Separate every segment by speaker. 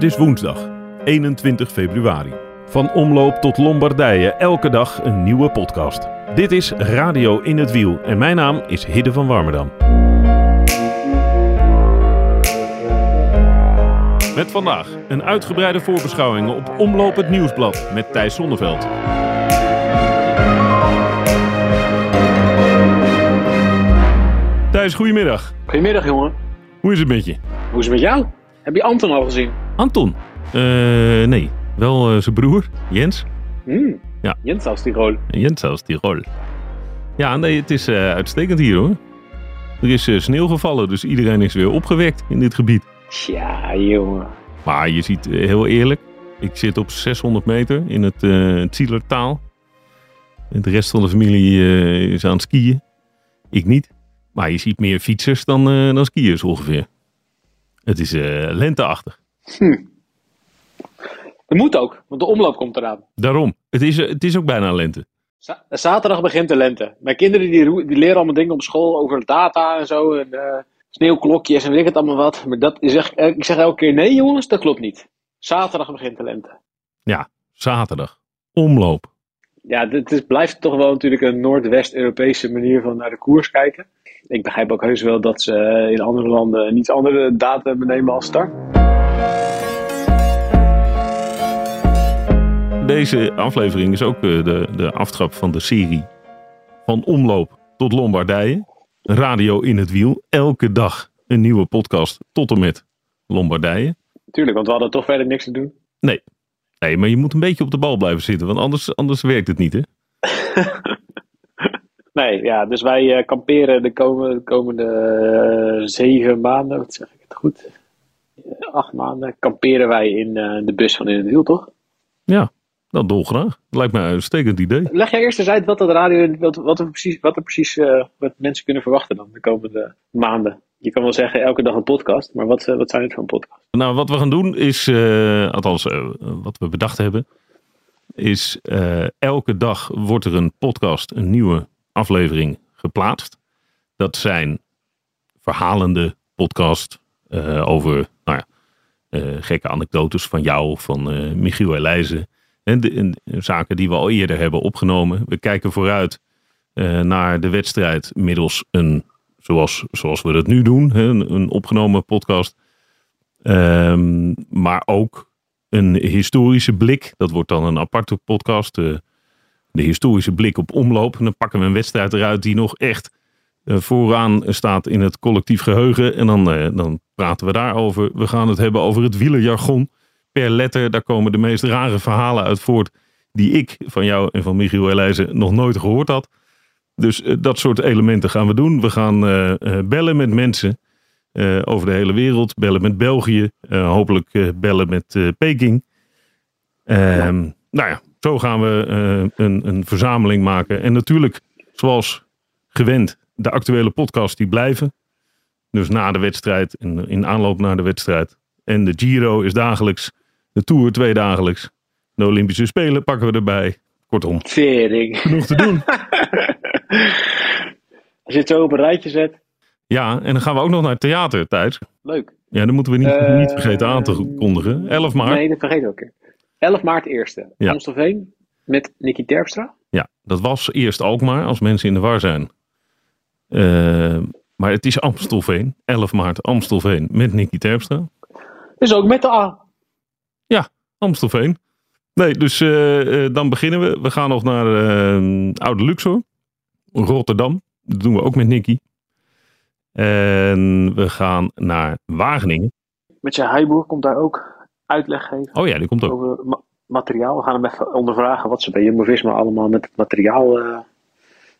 Speaker 1: Het is woensdag, 21 februari. Van omloop tot Lombardije, elke dag een nieuwe podcast. Dit is Radio in het Wiel en mijn naam is Hidde van Warmerdam. Met vandaag een uitgebreide voorbeschouwing op Omloop het Nieuwsblad met Thijs Zonneveld. Thijs, goedemiddag.
Speaker 2: Goedemiddag, jongen.
Speaker 1: Hoe is het met je?
Speaker 2: Hoe is het met jou? Heb je Anton al gezien?
Speaker 1: Anton? Eh, nee. Wel eh, zijn broer, Jens.
Speaker 2: Hmm.
Speaker 1: Ja.
Speaker 2: Jens aus Tirol.
Speaker 1: Jens aus Tirol. Ja, nee, het is eh, uitstekend hier hoor. Er is sneeuw gevallen, dus iedereen is weer opgewekt in dit gebied.
Speaker 2: Tja, jongen.
Speaker 1: Maar je ziet, heel eerlijk, ik zit op 600 meter in het eh Zielertaal. En de rest van de familie is aan het skiën. Ik niet. Maar je ziet meer fietsers dan, eh, dan skiers ongeveer. Het is eh, lenteachtig.
Speaker 2: Dat moet ook, want de omloop komt eraan.
Speaker 1: Daarom. Het is, het is ook bijna lente.
Speaker 2: Za- zaterdag begint de lente. Mijn kinderen die, die leren allemaal dingen op school over data en zo. En eh, sneeuwklokjes en weet ik het allemaal wat. Maar dat is echt, ik zeg elke keer nee jongens, dat klopt niet. Zaterdag begint de lente.
Speaker 1: Ja, zaterdag. Omloop.
Speaker 2: Ja, dit is, blijft toch wel natuurlijk een Noordwest-Europese manier van naar de koers kijken. Ik begrijp ook heus wel dat ze eh, in andere landen een iets andere data benemen als start.
Speaker 1: Deze aflevering is ook eh, de, de aftrap van de serie Van Omloop tot Lombardije. Radio in het wiel. Elke dag een nieuwe podcast tot en met Lombardije.
Speaker 2: Tuurlijk, want we hadden toch verder niks te doen.
Speaker 1: Nee. Nee, maar je moet een beetje op de bal blijven zitten, want anders, anders werkt het niet, hè?
Speaker 2: Nee, ja, dus wij eh, kamperen de komende, komende eh, zeven maanden, wat zeg ik het goed? Acht maanden kamperen wij in eh, de bus van In het Wiel, toch?
Speaker 1: Ja, dat dolgraag. Lijkt mij een uitstekend idee.
Speaker 2: Leg jij eerst eens uit wat dat radio, wat, wat er precies, wat er precies eh, wat mensen kunnen verwachten dan de komende maanden. Je kan wel zeggen elke dag een podcast, maar wat, eh, wat zijn het voor een podcast?
Speaker 1: Nou, wat we gaan doen is, althans wat we bedacht hebben, is elke dag wordt er een podcast, een nieuwe aflevering geplaatst. Dat zijn verhalende podcast over nou gekke anekdotes van jou, van eh, Michiel Elijzen. En de, en zaken die we al eerder hebben opgenomen. We kijken vooruit eh, naar de wedstrijd middels een, zoals, zoals we dat nu doen, een, een opgenomen podcast. Ehm, maar ook een historische blik. Dat wordt dan een aparte podcast. eh, de historische blik op omloop. Dan pakken we een wedstrijd eruit die nog echt eh, vooraan staat in het collectief geheugen. En dan, eh, dan praten we daarover. We gaan het hebben over het wielerjargon. Per letter, daar komen de meest rare verhalen uit voort. Die ik van jou en van Michiel Elijzen nog nooit gehoord had. Dus eh, dat soort elementen gaan we doen. We gaan eh, eh, bellen met mensen eh, over de hele wereld. Bellen met België. eh, hopelijk eh, bellen met eh, Peking. Ehm, Nou ja, zo gaan we eh, een, een verzameling maken. En natuurlijk, zoals gewend, de actuele podcasts die blijven. Dus na de wedstrijd en in aanloop naar de wedstrijd. En de Giro is dagelijks. De Tour tweedagelijks. De Olympische Spelen pakken we erbij. Kortom,
Speaker 2: Tering.
Speaker 1: genoeg te doen.
Speaker 2: Als je het zo op een rijtje zet,
Speaker 1: Ja, en dan gaan we ook nog naar het theater, Thijs.
Speaker 2: leuk.
Speaker 1: Ja, dat moeten we niet,
Speaker 2: Eh,
Speaker 1: niet vergeten aan te kondigen. 11 maart.
Speaker 2: Nee, dat vergeet ik ook weer. 11 maart eerste.
Speaker 1: Ja.
Speaker 2: Amstelveen met Nicky Terpstra.
Speaker 1: Ja, dat was eerst Alkmaar, als mensen in de war zijn. Eh, maar het is Amstelveen. 11 maart Amstelveen met Nicky Terpstra.
Speaker 2: Dus ook met de A.
Speaker 1: Amstelveen. Nee, dus eh, eh, dan beginnen we. We gaan nog naar eh, Oude Luxor. Rotterdam. Dat doen we ook met Nicky. En we gaan naar Wageningen.
Speaker 2: Met zijn Heiboer komt daar ook uitleg geven
Speaker 1: Oh ja, die komt ook.
Speaker 2: over ma- materiaal. We gaan hem even ondervragen wat ze bij Jumbo-Visma allemaal met het materiaal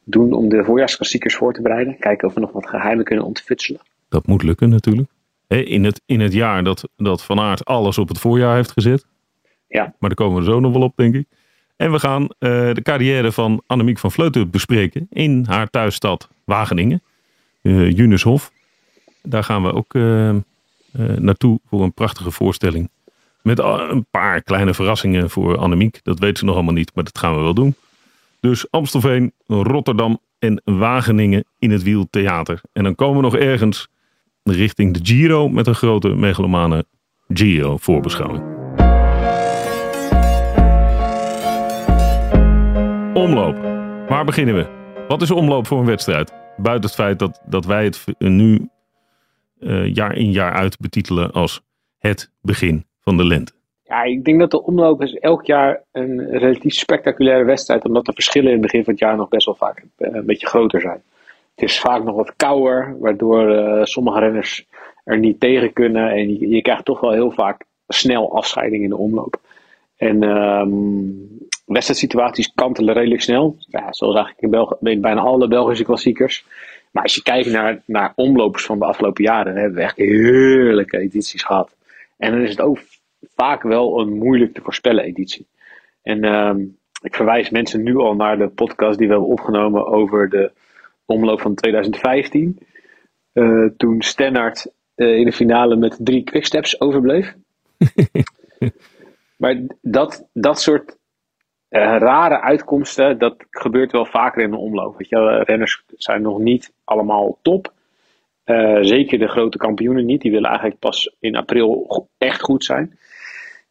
Speaker 2: doen om de voorjaarsklassiekers voor te bereiden. Kijken of we nog wat geheimen kunnen ontfutselen.
Speaker 1: Dat moet lukken natuurlijk. in, het, in het jaar dat, dat Van Aert alles op het voorjaar heeft gezet.
Speaker 2: Ja.
Speaker 1: Maar daar komen we er zo nog wel op, denk ik. En we gaan eh, de carrière van Annemiek van Vleuten bespreken in haar thuisstad Wageningen. Uh, Junushof. Daar gaan we ook eh, naartoe voor een prachtige voorstelling. Met een paar kleine verrassingen voor Annemiek. Dat weet ze nog allemaal niet, maar dat gaan we wel doen. Dus Amstelveen, Rotterdam en Wageningen in het Wiel Theater. En dan komen we nog ergens richting de Giro met een grote megalomane Giro voorbeschouwing. Omloop. Waar beginnen we? Wat is omloop voor een wedstrijd? Buiten het feit dat, dat wij het nu eh, jaar in jaar uit betitelen als het begin van de lente.
Speaker 2: Ja, ik denk dat de omloop is elk jaar een relatief spectaculaire wedstrijd, omdat de verschillen in het begin van het jaar nog best wel vaak eh, een beetje groter zijn. Het is vaak nog wat kouder, waardoor eh, sommige renners er niet tegen kunnen. En je, krijgt toch wel heel vaak snel afscheiding in de omloop. En ehm wedstrijdsituaties kantelen redelijk snel. Ja, zoals eigenlijk in, bijna alle Belgische klassiekers. Maar als je kijkt naar, naar van de afgelopen jaren, hebben we echt heerlijke edities gehad. En dan is het ook vaak wel een moeilijk te voorspellen editie. En ehm, ik verwijs mensen nu al naar de podcast die we hebben opgenomen over de omloop van 2015. Eh, toen Stennard eh, in de finale met drie quicksteps overbleef. maar dat, dat soort eh, rare uitkomsten, dat gebeurt wel vaker in de omloop. Weet je, renners zijn nog niet allemaal top. Zeker de grote kampioenen niet. Die willen eigenlijk pas in april echt goed zijn.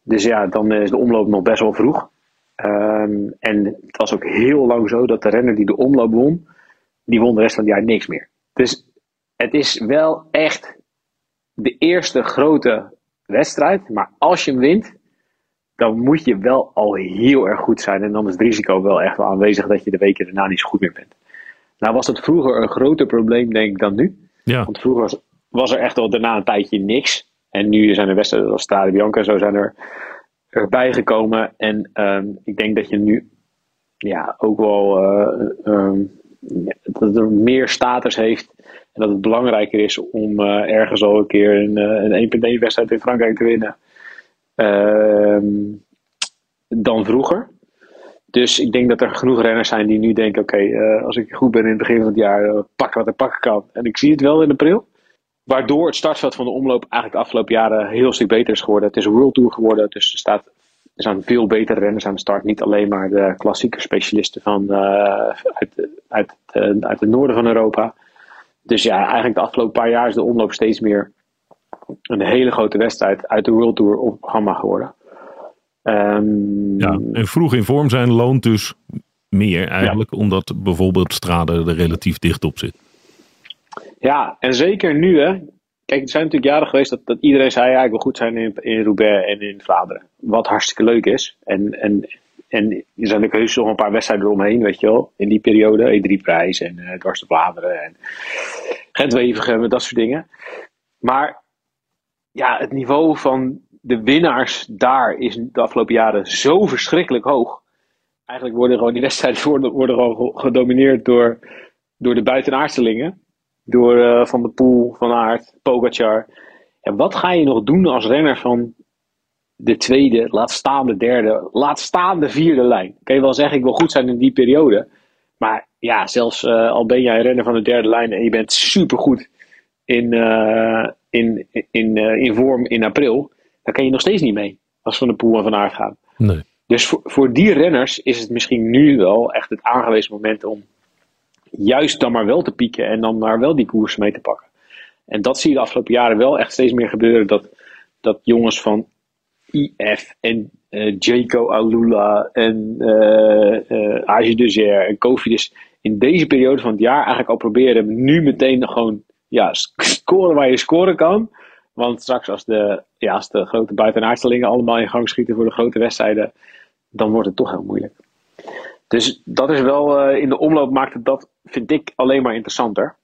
Speaker 2: Dus ja, dan is de omloop nog best wel vroeg. Ehm, en het was ook heel lang zo dat de renner die de omloop won, die won de rest van het jaar niks meer. Dus het is wel echt de eerste grote wedstrijd. Maar als je hem wint, dan moet je wel al heel erg goed zijn. En dan is het risico wel echt wel aanwezig dat je de weken daarna niet zo goed meer bent. Nou was het vroeger een groter probleem, denk ik, dan nu.
Speaker 1: Ja,
Speaker 2: Want vroeger was, was er echt al daarna een tijdje niks. En nu zijn er wedstrijden als Strade Bianca en zo zijn er erbij gekomen. En ehm, ik denk dat je nu ja, ook wel eh, ehm, dat er meer status heeft. En dat het belangrijker is om eh, ergens al een keer een, eh, een 1.1 wedstrijd in Frankrijk te winnen. Ehm, dan vroeger. Dus ik denk dat er genoeg renners zijn die nu denken: oké, als ik goed ben in het begin van het jaar, pak wat ik pakken kan. En ik zie het wel in april. Waardoor het startveld van de omloop eigenlijk de afgelopen jaren een heel stuk beter is geworden. Het is een World Tour geworden, dus er, staat, er staan veel betere renners aan de start. Niet alleen maar de klassieke specialisten van, eh, uit, uit, eh, uit het noorden van Europa. Dus ja, eigenlijk de afgelopen paar jaar is de omloop steeds meer een hele grote wedstrijd uit de World Tour op programma geworden. Ehm,
Speaker 1: ja. En vroeg in vorm zijn loont dus meer eigenlijk, omdat bijvoorbeeld Strade er relatief dicht op zit.
Speaker 2: Ja, en zeker nu, hè. Kijk, er zijn natuurlijk jaren geweest dat, dat iedereen zei: ja, ik wil goed zijn in, in Roubaix en in Vlaanderen. Wat hartstikke leuk is. En, en, en er zijn natuurlijk heus nog een paar wedstrijden eromheen, weet je wel. In die periode, E3-prijs en eh dwars de Vlaanderen en Gent-Wevelgem en dat soort dingen. Maar ja, het niveau van de winnaars daar is de afgelopen jaren zo verschrikkelijk hoog. Eigenlijk worden gewoon die wedstrijden worden, worden gewoon gedomineerd door, door de buitenaardselingen. Door eh, Van der Poel, Van Aert, Pogacar. En wat ga je nog doen als renner van de tweede, laat staan de derde, laat staan de vierde lijn? Kan je wel zeggen, ik wil goed zijn in die periode. Maar ja, zelfs eh, al ben jij renner van de derde lijn en je bent supergoed in, eh, in, in, in vorm in april, dan kan je nog steeds niet mee als Van der Poel en Van Aert gaan.
Speaker 1: Nee.
Speaker 2: Dus voor, voor die renners is het misschien nu wel echt het aangewezen moment om juist dan maar wel te pieken en dan maar wel die koers mee te pakken. En dat zie je de afgelopen jaren wel echt steeds meer gebeuren. Dat, dat jongens van IF en eh Jaco Alula en de Zer en Kofidis in deze periode van het jaar eigenlijk al proberen nu meteen gewoon ja, sc- scoren waar je scoren kan. Want straks als de, ja, als de grote buitenaardselingen allemaal in gang schieten voor de grote wedstrijden, dan wordt het toch heel moeilijk. Dus dat is wel, eh, in de omloop maakt het dat, vind ik, alleen maar interessanter.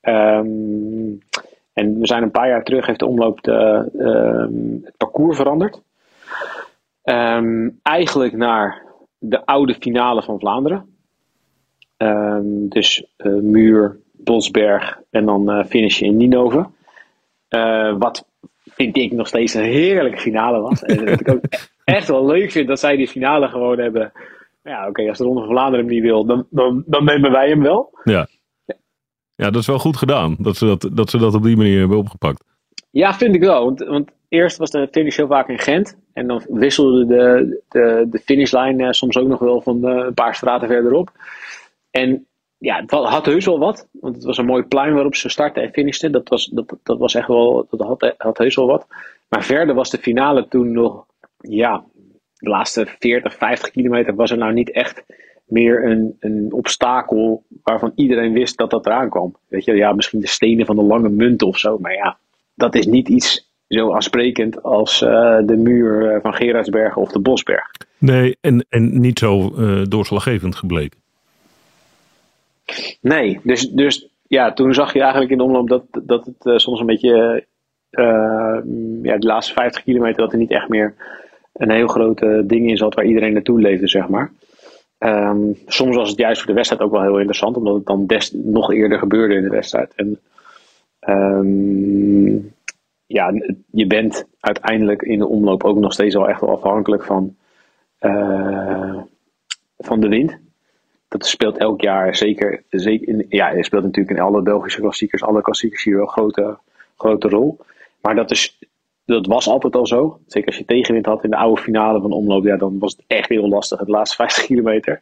Speaker 2: Ehm, en we zijn een paar jaar terug, heeft de omloop de, ehm, het parcours veranderd. Ehm, eigenlijk naar de oude finale van Vlaanderen. Dus eh, Muur, Bosberg en dan eh finish in Ninove. Wat vind ik nog steeds een heerlijke finale was. En dat ik ook echt wel leuk vind dat zij die finale gewoon hebben. Ja, oké, als de Ronde van Vlaanderen hem niet wil, dan, dan, dan nemen wij hem wel.
Speaker 1: Ja. ja, dat is wel goed gedaan. Dat ze dat, dat ze dat op die manier hebben opgepakt.
Speaker 2: Ja, vind ik wel. Want, want eerst was de finish heel vaak in Gent. En dan wisselde de, de, de finishlijn eh, soms ook nog wel van eh, een paar straten verderop. En ja, het had heus wel wat. Want het was een mooi plein waarop ze startten en finishten. Dat was, dat, dat was echt wel, dat had, had heus wel wat. Maar verder was de finale toen nog, ja, de laatste 40, 50 kilometer was er nou niet echt meer een, een obstakel waarvan iedereen wist dat dat eraan kwam. Weet je, ja, misschien de stenen van de lange munt of zo. Maar ja, dat is niet iets zo aansprekend als eh, de muur eh, van Gerardsbergen of de Bosberg.
Speaker 1: Nee, en, en niet zo eh, doorslaggevend gebleken.
Speaker 2: Nee, dus, dus ja, toen zag je eigenlijk in de omloop dat, dat het soms een beetje, ja, de laatste 50 kilometer, dat er niet echt meer een heel grote ding in zat waar iedereen naartoe leefde, zeg maar. Ehm, soms was het juist voor de wedstrijd ook wel heel interessant, omdat het dan des, nog eerder gebeurde in de wedstrijd. En ehm, ja, je bent uiteindelijk in de omloop ook nog steeds wel echt wel afhankelijk van, eh, van de wind dat speelt elk jaar zeker, zeker in, ja, speelt natuurlijk in alle Belgische klassiekers, alle klassiekers hier wel een grote, grote rol. Maar dat, is, dat was altijd al zo. Zeker als je tegenwind had in de oude finale van de omloop, ja, dan was het echt heel lastig, het laatste 50 kilometer.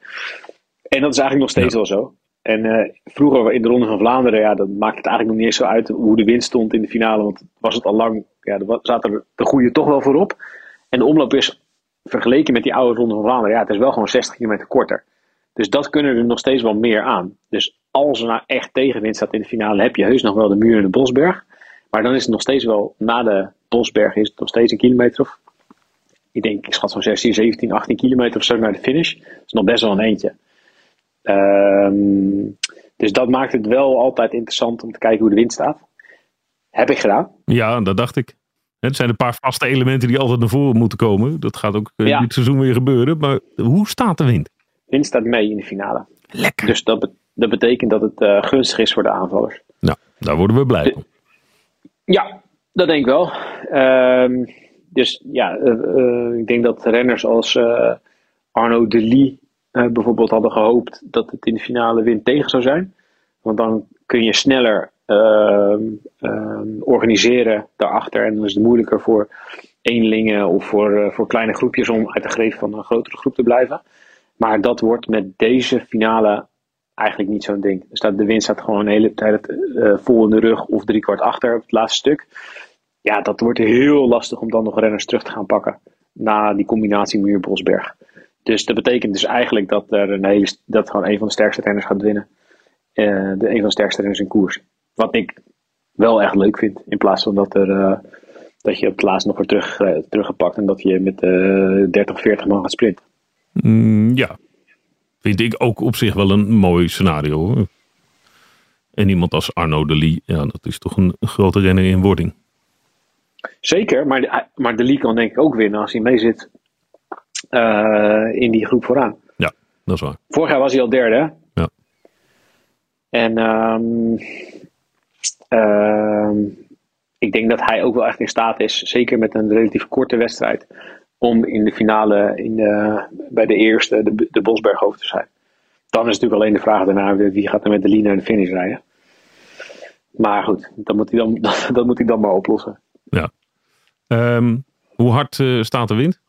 Speaker 2: En dat is eigenlijk nog steeds wel zo. En eh, vroeger in de Ronde van Vlaanderen, ja, dan maakte het eigenlijk nog niet eens zo uit hoe de wind stond in de finale, want was het al lang, ja, er zaten er de goede toch wel voorop. En de omloop is vergeleken met die oude Ronde van Vlaanderen, ja, het is wel gewoon 60 kilometer korter. Dus dat kunnen er nog steeds wel meer aan. Dus als er nou echt tegenwind staat in de finale, heb je heus nog wel de muur en de Bosberg. Maar dan is het nog steeds wel, na de Bosberg is het nog steeds een kilometer of, ik denk, ik schat zo'n 16, 17, 18 kilometer of zo naar de finish. Dat is nog best wel een eentje. Ehm, dus dat maakt het wel altijd interessant om te kijken hoe de wind staat. Heb ik gedaan.
Speaker 1: Ja, dat dacht ik. Het zijn een paar vaste elementen die altijd naar voren moeten komen. Dat gaat ook eh,
Speaker 2: Ja.
Speaker 1: dit seizoen weer gebeuren. Maar hoe staat de wind?
Speaker 2: Wind staat mee in de finale.
Speaker 1: Lekker.
Speaker 2: Dus dat, dat betekent dat het eh, gunstig is voor de aanvallers.
Speaker 1: Nou, daar worden we blij van.
Speaker 2: Ja, dat denk ik wel. Ehm, dus ja, eh, eh, ik denk dat renners als eh, Arno de Lee bijvoorbeeld hadden gehoopt dat het in de finale wind tegen zou zijn. Want dan kun je sneller ehm, ehm, organiseren daarachter. En dan is het moeilijker voor eenlingen of voor, voor kleine groepjes om uit de greep van een grotere groep te blijven. Maar dat wordt met deze finale eigenlijk niet zo'n ding. De wind staat gewoon de hele tijd eh, vol in de rug of driekwart achter op het laatste stuk. Ja, dat wordt heel lastig om dan nog renners terug te gaan pakken na die combinatie Muur-Bosberg. Dus dat betekent dus eigenlijk dat, er een hele, dat gewoon een van de sterkste renners gaat winnen. Eh, de, een van de sterkste renners in koers. Wat ik wel echt leuk vind. In plaats van dat, er, eh, dat je op het laatst nog wordt terug, teruggepakt en dat je met eh 30, 40 man gaat sprinten.
Speaker 1: Mm, ja. Vind ik ook op zich wel een mooi scenario. Hoor. En iemand als Arno de Lee, ja, dat is toch een, grote renner in wording.
Speaker 2: Zeker, maar, de- maar de Lee kan denk ik ook winnen als hij mee zit eh, in die groep vooraan.
Speaker 1: Ja, dat is waar.
Speaker 2: Vorig jaar was hij al derde. hè?
Speaker 1: Ja.
Speaker 2: En ehm, ehm, ik denk dat hij ook wel echt in staat is, zeker met een relatief korte wedstrijd, om in de finale in de, bij de eerste de, de Bosberg over te zijn. Dan is natuurlijk alleen de vraag daarna wie gaat er met de Lee naar de finish rijden. Maar goed, dat moet hij dan, dat moet hij dan maar oplossen.
Speaker 1: Ja. Ehm, hoe hard eh, staat de wind?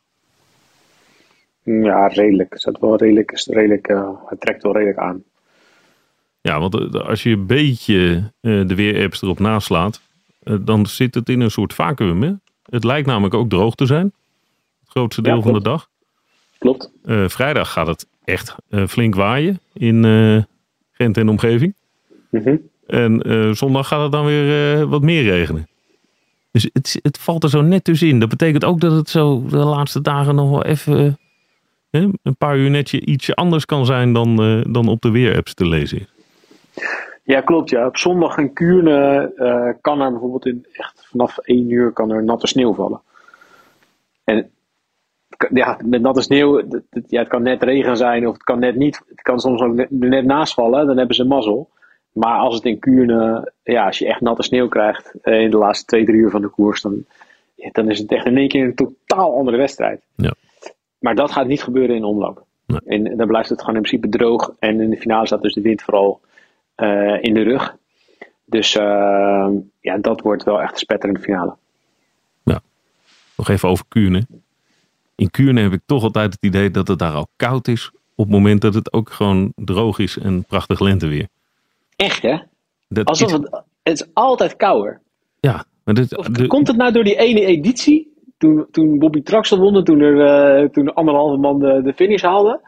Speaker 2: Ja, redelijk. Het staat wel redelijk, redelijk eh, het trekt wel redelijk aan.
Speaker 1: Ja, want eh, als je een beetje eh, de weerapps erop naslaat, eh, dan zit het in een soort vacuüm. Hè? Het lijkt namelijk ook droog te zijn. Grootste deel
Speaker 2: Ja,
Speaker 1: van de dag.
Speaker 2: Klopt.
Speaker 1: Eh, vrijdag gaat het echt eh, flink waaien in eh, Gent en omgeving.
Speaker 2: Mhm.
Speaker 1: En zondag gaat het dan weer wat meer regenen. Dus het, het valt er zo net tussenin. Dat betekent ook dat het zo de laatste dagen nog wel even hè, een paar uur netje ietsje anders kan zijn dan, dan op de weerapps te lezen. is.
Speaker 2: Ja, klopt. Ja. Op zondag in Kuurne kan er bijvoorbeeld in, echt vanaf 1 uur kan er natte sneeuw vallen. En ja, met natte sneeuw, het, het- ja, het kan net regen zijn of het kan net niet. Het kan soms ook net, net naast vallen, dan hebben ze mazzel. Maar als het in Kuurne, ja, als je echt natte sneeuw krijgt eh, in de laatste twee, drie uur van de koers, dan, ja, dan is het echt in één keer een totaal andere wedstrijd.
Speaker 1: Ja.
Speaker 2: Maar dat gaat niet gebeuren in de omloop.
Speaker 1: Nee.
Speaker 2: En dan blijft het gewoon in principe droog. En in de finale staat dus de wind vooral eh, in de rug. Dus eh, ja, dat wordt wel echt een spetterende finale.
Speaker 1: Nog even over Kuurne. In Kuurne heb ik toch altijd het idee dat het daar al koud is. Op het moment dat het ook gewoon droog is en prachtig lenteweer.
Speaker 2: Echt hè?
Speaker 1: Dat
Speaker 2: Alsof het, het is altijd kouder.
Speaker 1: Ja, maar dit,
Speaker 2: Of
Speaker 1: de-
Speaker 2: komt het nou door die ene editie? Toen, toen Bobby Traxel won, toen er eh, toen anderhalve man de, de finish haalde?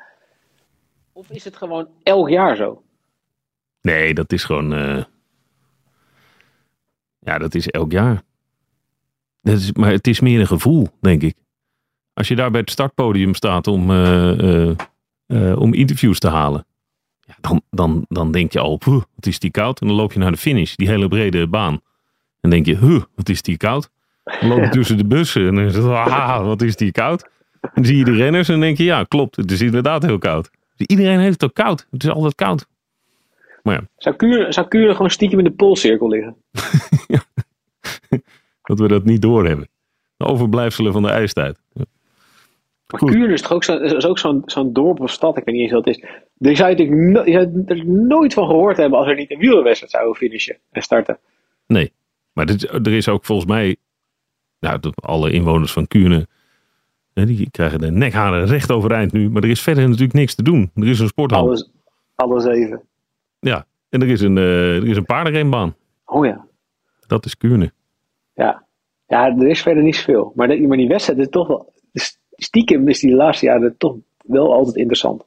Speaker 2: Of is het gewoon elk jaar zo?
Speaker 1: Nee, dat is gewoon. eh, ja, dat is elk jaar. Dat is, maar het is meer een gevoel, denk ik. Als je daar bij het startpodium staat om, eh, eh, eh, om interviews te halen. Ja, dan, dan, dan denk je al, "Poeh, wat is die koud? En dan loop je naar de finish, die hele brede baan. En denk je, huh, wat is die koud? Dan loop je tussen de bussen en dan is het, ah, wat is die koud? En dan zie je de renners en denk je, ja, klopt, het is inderdaad heel koud. Dus iedereen heeft het ook koud. Het is altijd koud.
Speaker 2: Zou Kuren, zou Kuren gewoon stiekem in de poolcirkel liggen?
Speaker 1: Dat we dat niet doorhebben. De overblijfselen van de ijstijd.
Speaker 2: Kuren is toch ook zo- zo'n zo'n dorp of stad, ik weet niet eens wat het is. Daar zou je natuurlijk no- je zou er nooit van gehoord hebben als er niet een wielerwedstrijd zouden finishen en starten.
Speaker 1: Nee. Maar dit, er is ook volgens mij... Nou, alle inwoners van Kuurne... Die krijgen de nekharen recht overeind nu. Maar er is verder natuurlijk niks te doen. Er is een sporthal.
Speaker 2: Alles, alles even.
Speaker 1: Ja. En er is een, eh, er is een paardenrenbaan.
Speaker 2: Oh ja.
Speaker 1: Dat is Kuurne.
Speaker 2: Ja. Ja, er is verder niet. Maar, de, maar die wedstrijd is toch wel. Stiekem is die laatste jaren toch wel altijd interessant.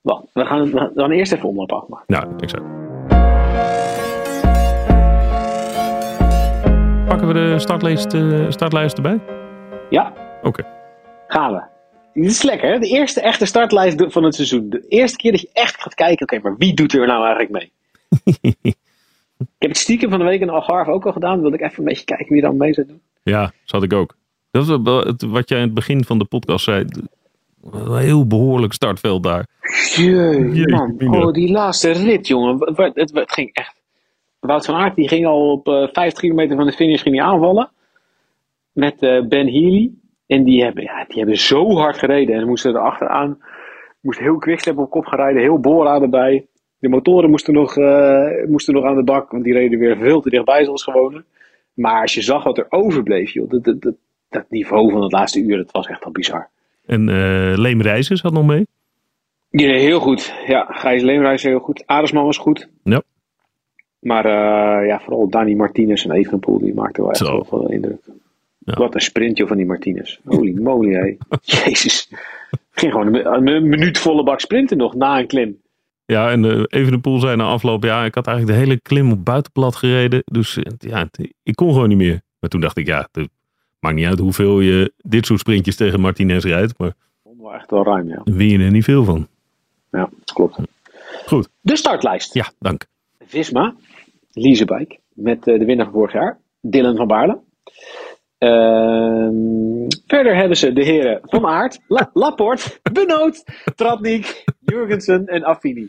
Speaker 2: Wacht, we gaan, we gaan eerst even omloop afmaken.
Speaker 1: Nou, exact. Pakken we de startlijst, eh, startlijst erbij?
Speaker 2: Ja,
Speaker 1: Oké.
Speaker 2: gaan we. Dit is lekker, hè? De eerste echte startlijst van het seizoen. De eerste keer dat je echt gaat kijken, oké, maar wie doet er nou eigenlijk mee? ik heb het stiekem van de week in Algarve ook al gedaan. Wilde ik even een beetje kijken wie er dan mee zou doen.
Speaker 1: Ja, zat ik ook. Dat is wel het, wat jij in het begin van de podcast zei. Een heel behoorlijk startveld daar.
Speaker 2: Jee,
Speaker 1: Jee,
Speaker 2: man. Oh, die laatste rit, jongen. Het, het ging echt. Wout van Aert die ging al op eh 50 kilometer van de finish ging aanvallen. Met eh, Ben Healy. En die hebben, ja, die hebben zo hard gereden. En ze moesten er achteraan. Moest heel quickstep op kop gaan rijden. Heel Bora erbij. De motoren moesten nog, eh, moesten nog aan de bak. Want die reden weer veel te dichtbij zoals gewonnen. Maar als je zag wat er overbleef, joh. Dat, dat, dat, dat niveau van het laatste uur, dat was echt al bizar.
Speaker 1: En eh Leem zat nog mee.
Speaker 2: Ja, heel goed. Ja, Gijs Leemreis heel goed. Aresman was goed.
Speaker 1: Ja.
Speaker 2: Maar eh, ja, vooral Dani Martinez en Evenepoel, die maakten wel echt
Speaker 1: Zo.
Speaker 2: wel veel indruk.
Speaker 1: Ja.
Speaker 2: Wat een sprintje van die Martinez. Holy moly, hé. Jezus. Ging gewoon een, een, een minuut volle bak sprinten nog na een klim.
Speaker 1: Ja, en uh, Evenepoel zei na afloop, ja, ik had eigenlijk de hele klim op buitenplat gereden. Dus ja, ik kon gewoon niet meer. Maar toen dacht ik, ja, maakt niet uit hoeveel je dit soort sprintjes tegen Martinez rijdt. Maar
Speaker 2: Vond wel echt wel ruim, ja.
Speaker 1: dan win je er niet veel van.
Speaker 2: Ja, klopt.
Speaker 1: Goed.
Speaker 2: De startlijst.
Speaker 1: Ja, dank.
Speaker 2: Visma, Leasebike, met eh, de winnaar van vorig jaar, Dylan van Baarle. Ehm, verder hebben ze de heren Van Aert, La Laporte, Benoot, Tratnik, Jurgensen en Affini.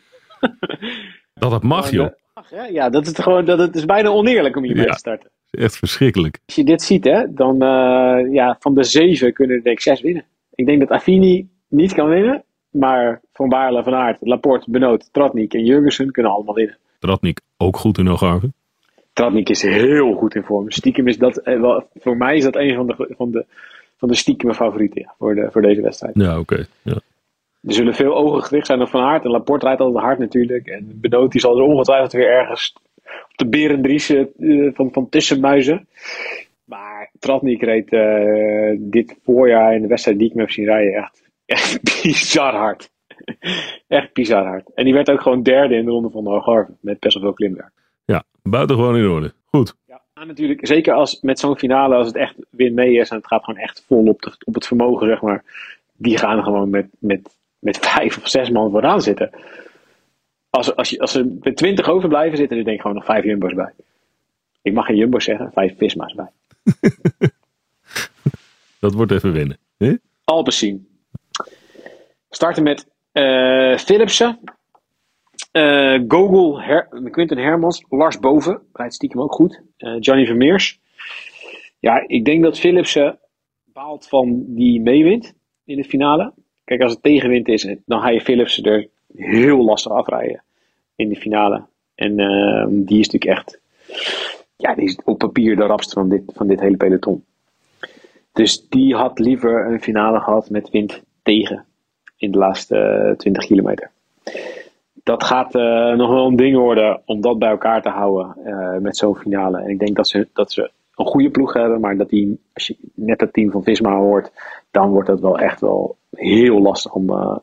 Speaker 1: Dat het mag, joh.
Speaker 2: Mag, hè? Ja, dat is, gewoon, dat het is bijna oneerlijk om hiermee
Speaker 1: Ja.
Speaker 2: te starten.
Speaker 1: Echt verschrikkelijk.
Speaker 2: Als je dit ziet, hè, dan eh, ja, van de zeven kunnen er denk ik zes winnen. Ik denk dat Affini niet kan winnen, maar Van Baarle, Van Aert, Laporte, Benoot, Tratnik en Jurgensen kunnen allemaal winnen.
Speaker 1: Tratnik ook goed in Algarve.
Speaker 2: Tratnik is heel goed in vorm. Stiekem is dat, eh, wel, voor mij is dat een van de, van de, van de stiekeme favorieten ja, voor, de, voor deze wedstrijd.
Speaker 1: Ja, oké. Ja.
Speaker 2: Er zullen veel ogen gericht zijn op Van Aert. En Laporte rijdt altijd hard natuurlijk. En Benoot die zal er ongetwijfeld weer ergens de Berendries eh, van, van tussenmuizen. Maar Tratnik reed eh, dit voorjaar in de wedstrijd die ik me heb zien rijden echt, echt bizar hard. echt bizar hard. En die werd ook gewoon derde in de ronde van de Algarve. Met best wel veel klimwerk.
Speaker 1: ja, buitengewoon in orde. Goed.
Speaker 2: Ja, natuurlijk, zeker als met zo'n finale, als het echt win mee is en het gaat gewoon echt vol op, de, op het vermogen, zeg maar. Die gaan gewoon met, met, met vijf of zes man vooraan zitten. Als, als, je, als er met twintig overblijven zitten, dan denk ik gewoon nog vijf jumbo's bij. Ik mag geen jumbo's zeggen, vijf visma's bij.
Speaker 1: Dat wordt even winnen. Hè?
Speaker 2: Alpecin. Starten met eh Philipsen. Eh Gogol, Her Quinten Hermans, Lars Boven, rijdt stiekem ook goed. Eh, Johnny Vermeers. Ja, ik denk dat Philipsen baalt van die meewint in de finale. Kijk, als het tegenwind is, dan ga je Philipsen er heel lastig afrijden in de finale. En eh, die is natuurlijk echt, ja, die is op papier de rapste van dit, van dit hele peloton. Dus die had liever een finale gehad met wind tegen in de laatste eh, 20 kilometer. Dat gaat eh, nog wel een ding worden om dat bij elkaar te houden eh, met zo'n finale. En ik denk dat ze, dat ze een goede ploeg hebben, maar dat die, als je net het team van Visma hoort, dan wordt het wel echt wel heel lastig om eh,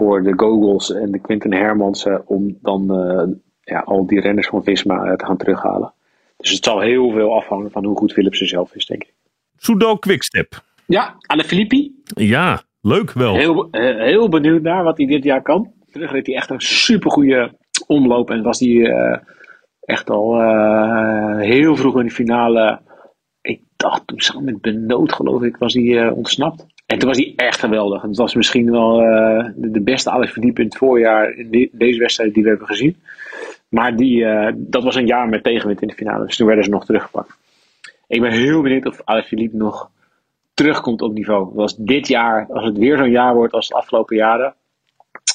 Speaker 2: voor de Gogels en de Quinten Hermansen om dan eh, ja, al die renners van Visma eh, te gaan terughalen. Dus het zal heel veel afhangen van hoe goed Philipsen zelf is, denk ik.
Speaker 1: Soudal Quickstep.
Speaker 2: Ja, Anne Filippi.
Speaker 1: Ja, leuk wel.
Speaker 2: Heel, eh, heel benieuwd naar wat hij dit jaar kan. Terug reed hij echt een supergoeie omloop. En was hij eh, echt al eh, heel vroeg in de finale. Ik dacht toen samen met Benoot geloof ik was hij eh, ontsnapt. En toen was hij echt geweldig. Het was misschien wel eh, de, beste Alex Verdiep in het voorjaar in deze wedstrijd die we hebben gezien. Maar die, eh, dat was een jaar met tegenwind in de finale. Dus toen werden ze nog teruggepakt. Ik ben heel benieuwd of Alex Philippe nog terugkomt op niveau. Als dit jaar, als het weer zo'n jaar wordt als de afgelopen jaren,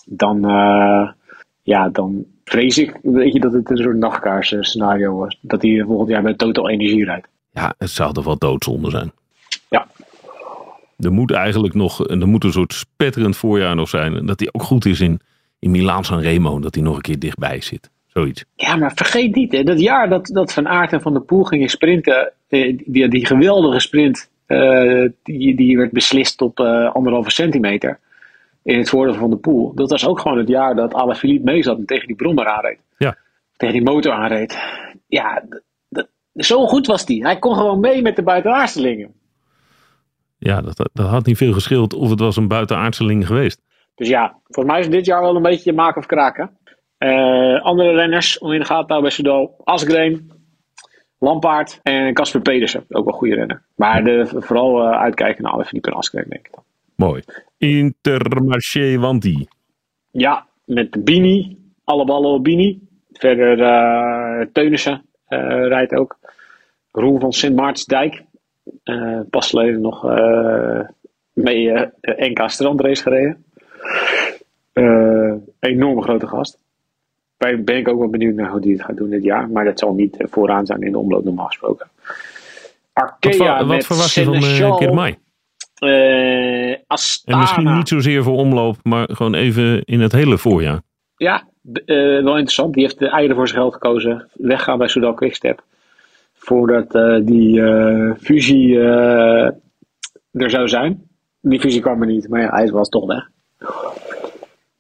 Speaker 2: dan, eh, ja, dan vrees ik weet je, dat het een soort nachtkaars scenario was. Dat hij volgend jaar met totaal energie rijdt.
Speaker 1: Ja, het zou toch wel doodzonde zijn. Er moet eigenlijk nog, er moet een soort spetterend voorjaar nog zijn. En dat hij ook goed is in, in Milaan San Remo. Dat hij nog een keer dichtbij zit. Zoiets.
Speaker 2: Ja, maar vergeet niet, hè, dat jaar dat, dat Van Aert en Van der Poel gingen sprinten, eh, die, die geweldige sprint, eh, die, die werd beslist op eh, anderhalve centimeter in het voordeel van de Poel. Dat was ook gewoon het jaar dat Alaphilippe mee zat en tegen die brommer aanreed.
Speaker 1: Ja.
Speaker 2: Tegen die motor aanreed. Ja, zo goed was die. Hij kon gewoon mee met de buitenaardstelingen.
Speaker 1: Ja, dat, dat had niet veel geschild of het was een buitenaardseling geweest.
Speaker 2: Dus ja, volgens mij is dit jaar wel een beetje maken of kraken. Eh, andere renners om in de gaten bij Soudal. Asgreen, Lampaard en Casper Pedersen. Ook wel goede renner. Maar de, vooral eh, uitkijken naar Alaphilippe en Asgreen, denk ik dan.
Speaker 1: Mooi. Intermarché Wanti.
Speaker 2: Ja, met Bini. Alle ballen op Bini. Verder eh Teunissen rijdt ook. Roel van Sint Maartensdijk. Eh pas geleden nog eh, mee eh, NK strandrace gereden. Enorme grote gast. Daar ben ik ook wel benieuwd naar hoe die het gaat doen dit jaar. Maar dat zal niet vooraan zijn in de omloop normaal gesproken.
Speaker 1: Wat,
Speaker 2: Arkea
Speaker 1: wat
Speaker 2: met
Speaker 1: verwacht je van uh,
Speaker 2: Astana.
Speaker 1: En misschien niet zozeer voor omloop, maar gewoon even in het hele voorjaar.
Speaker 2: Ja, wel interessant. Die heeft de eieren voor zijn geld gekozen. Weggaan bij Soudal Quickstep. Voordat eh, die eh, fusie eh, er zou zijn. Die fusie kwam er niet, maar ja, hij was toch weg.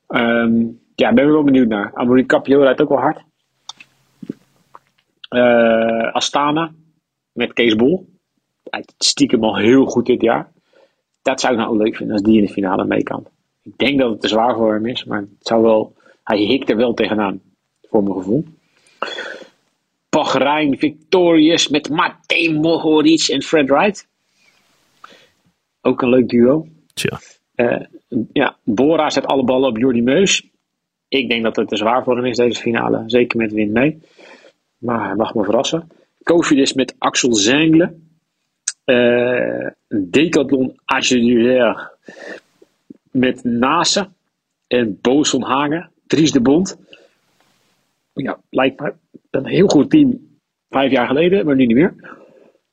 Speaker 2: Ehm, ja, ben ik wel benieuwd naar. Amory Capio rijdt ook wel hard. Astana met Kees Bol. Rijdt stiekem al heel goed dit jaar. Dat zou ik nou leuk vinden als die in de finale mee kan. Ik denk dat het te zwaar voor hem is, maar het zou wel, hij hikt er wel tegenaan, voor mijn gevoel. Bahrein Victorious met Matej Mohoric en Fred Wright. Ook een leuk duo.
Speaker 1: Tja.
Speaker 2: Eh, ja, Bora zet alle ballen op Jordi Meus. Ik denk dat het te zwaar voor hem is, deze finale. Zeker met wind mee. Maar hij mag me verrassen. Kofidis met Axel Zengle. Eh Decathlon Agilitaire met Nase en Boos van Hagen. Dries de Bond. Ja, lijkt me een heel goed team vijf jaar geleden, maar nu niet meer.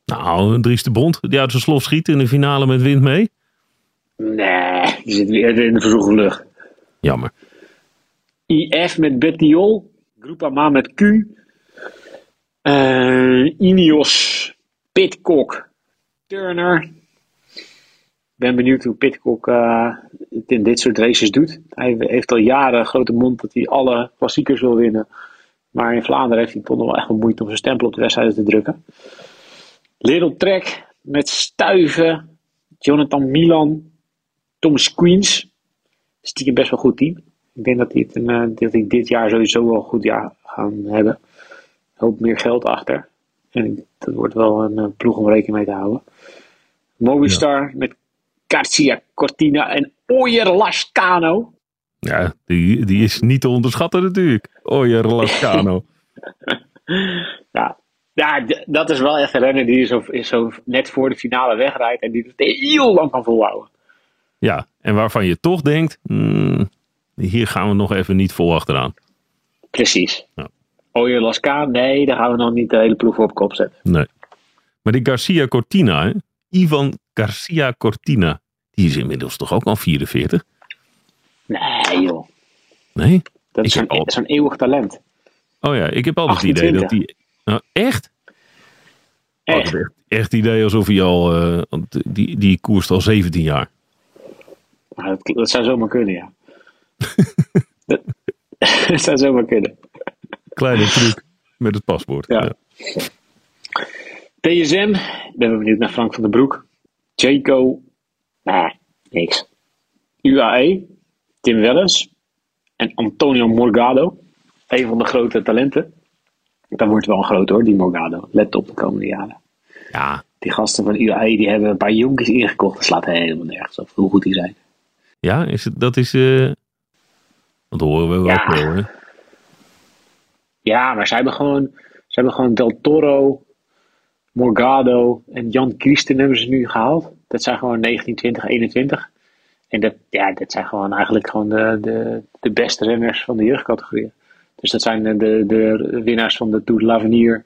Speaker 1: Nou, Dries de Bond, die uit zijn slof schiet in de finale met wind mee.
Speaker 2: Nee, die zit weer in de verzochte lucht.
Speaker 1: Jammer.
Speaker 2: IF met Bettiol. Groupama met Q. Eh, Ineos. Pitcock. Turner. ben benieuwd hoe Pitcock eh, het in dit soort races doet. Hij heeft al jaren een grote mond dat hij alle klassiekers wil winnen. Maar in Vlaanderen heeft hij toch nog wel echt wel moeite om zijn stempel op de wedstrijden te drukken. Little Trek met Stuiven. Jonathan Milan. Thomas Queens. Stiekem best wel goed team. Ik denk dat die, het een, eh, dat die dit jaar sowieso wel een goed jaar gaan hebben. Hoop meer geld achter. En dat wordt wel een eh, ploeg om rekening mee te houden. Movistar met Garcia Cortina en Oyer Lascano.
Speaker 1: Ja, die, die is niet te onderschatten natuurlijk. Oyer Lascano.
Speaker 2: Ja, ja dat is wel echt een renner die zo, zo net voor de finale wegrijdt en die het heel lang kan volhouden.
Speaker 1: Ja, en waarvan je toch denkt, hmm, hier gaan we nog even niet vol achteraan.
Speaker 2: Precies.
Speaker 1: Ja.
Speaker 2: Oye Lasca, nee, daar gaan we nog niet de hele ploeg op kop zetten.
Speaker 1: Nee. Maar die Garcia Cortina, hè? Ivan Garcia Cortina, die is inmiddels toch ook al 44?
Speaker 2: Nee joh,
Speaker 1: Nee?
Speaker 2: dat is
Speaker 1: Ik
Speaker 2: zo'n
Speaker 1: al-
Speaker 2: eeuwig talent.
Speaker 1: Oh ja, ik heb altijd het idee dat die... Nou, echt? Oh, ik
Speaker 2: Echt.
Speaker 1: echt, idee alsof hij al... eh, want die, die koerst al 17 jaar.
Speaker 2: Maar dat, dat zou zomaar kunnen, ja. dat, dat zou zomaar kunnen.
Speaker 1: Kleine truc met het paspoort.
Speaker 2: Ja. PSM, ik ben wel benieuwd naar Frank van den Broek. Jaco, nee, niks. UAE, Tim Wellens en Antonio Morgado. Een van de grote talenten. Dat wordt wel een groot hoor, die Morgado. Let op de komende jaren.
Speaker 1: Ja,
Speaker 2: Die gasten van UAE die hebben een paar jonkies ingekocht. Dat slaat helemaal nergens op hoe goed die zijn.
Speaker 1: ja is het, dat is... eh dat horen we wel
Speaker 2: Ja.
Speaker 1: hè?
Speaker 2: Ja, maar ze hebben gewoon, ze hebben gewoon Del Toro, Morgado en Jan Christen hebben ze nu gehaald. Dat zijn gewoon 19, 20, 21. En dat, ja, dat zijn gewoon eigenlijk gewoon de, de, de beste renners van de jeugdcategorie. Dus dat zijn de, de, winnaars van de Tour de l'Avenir.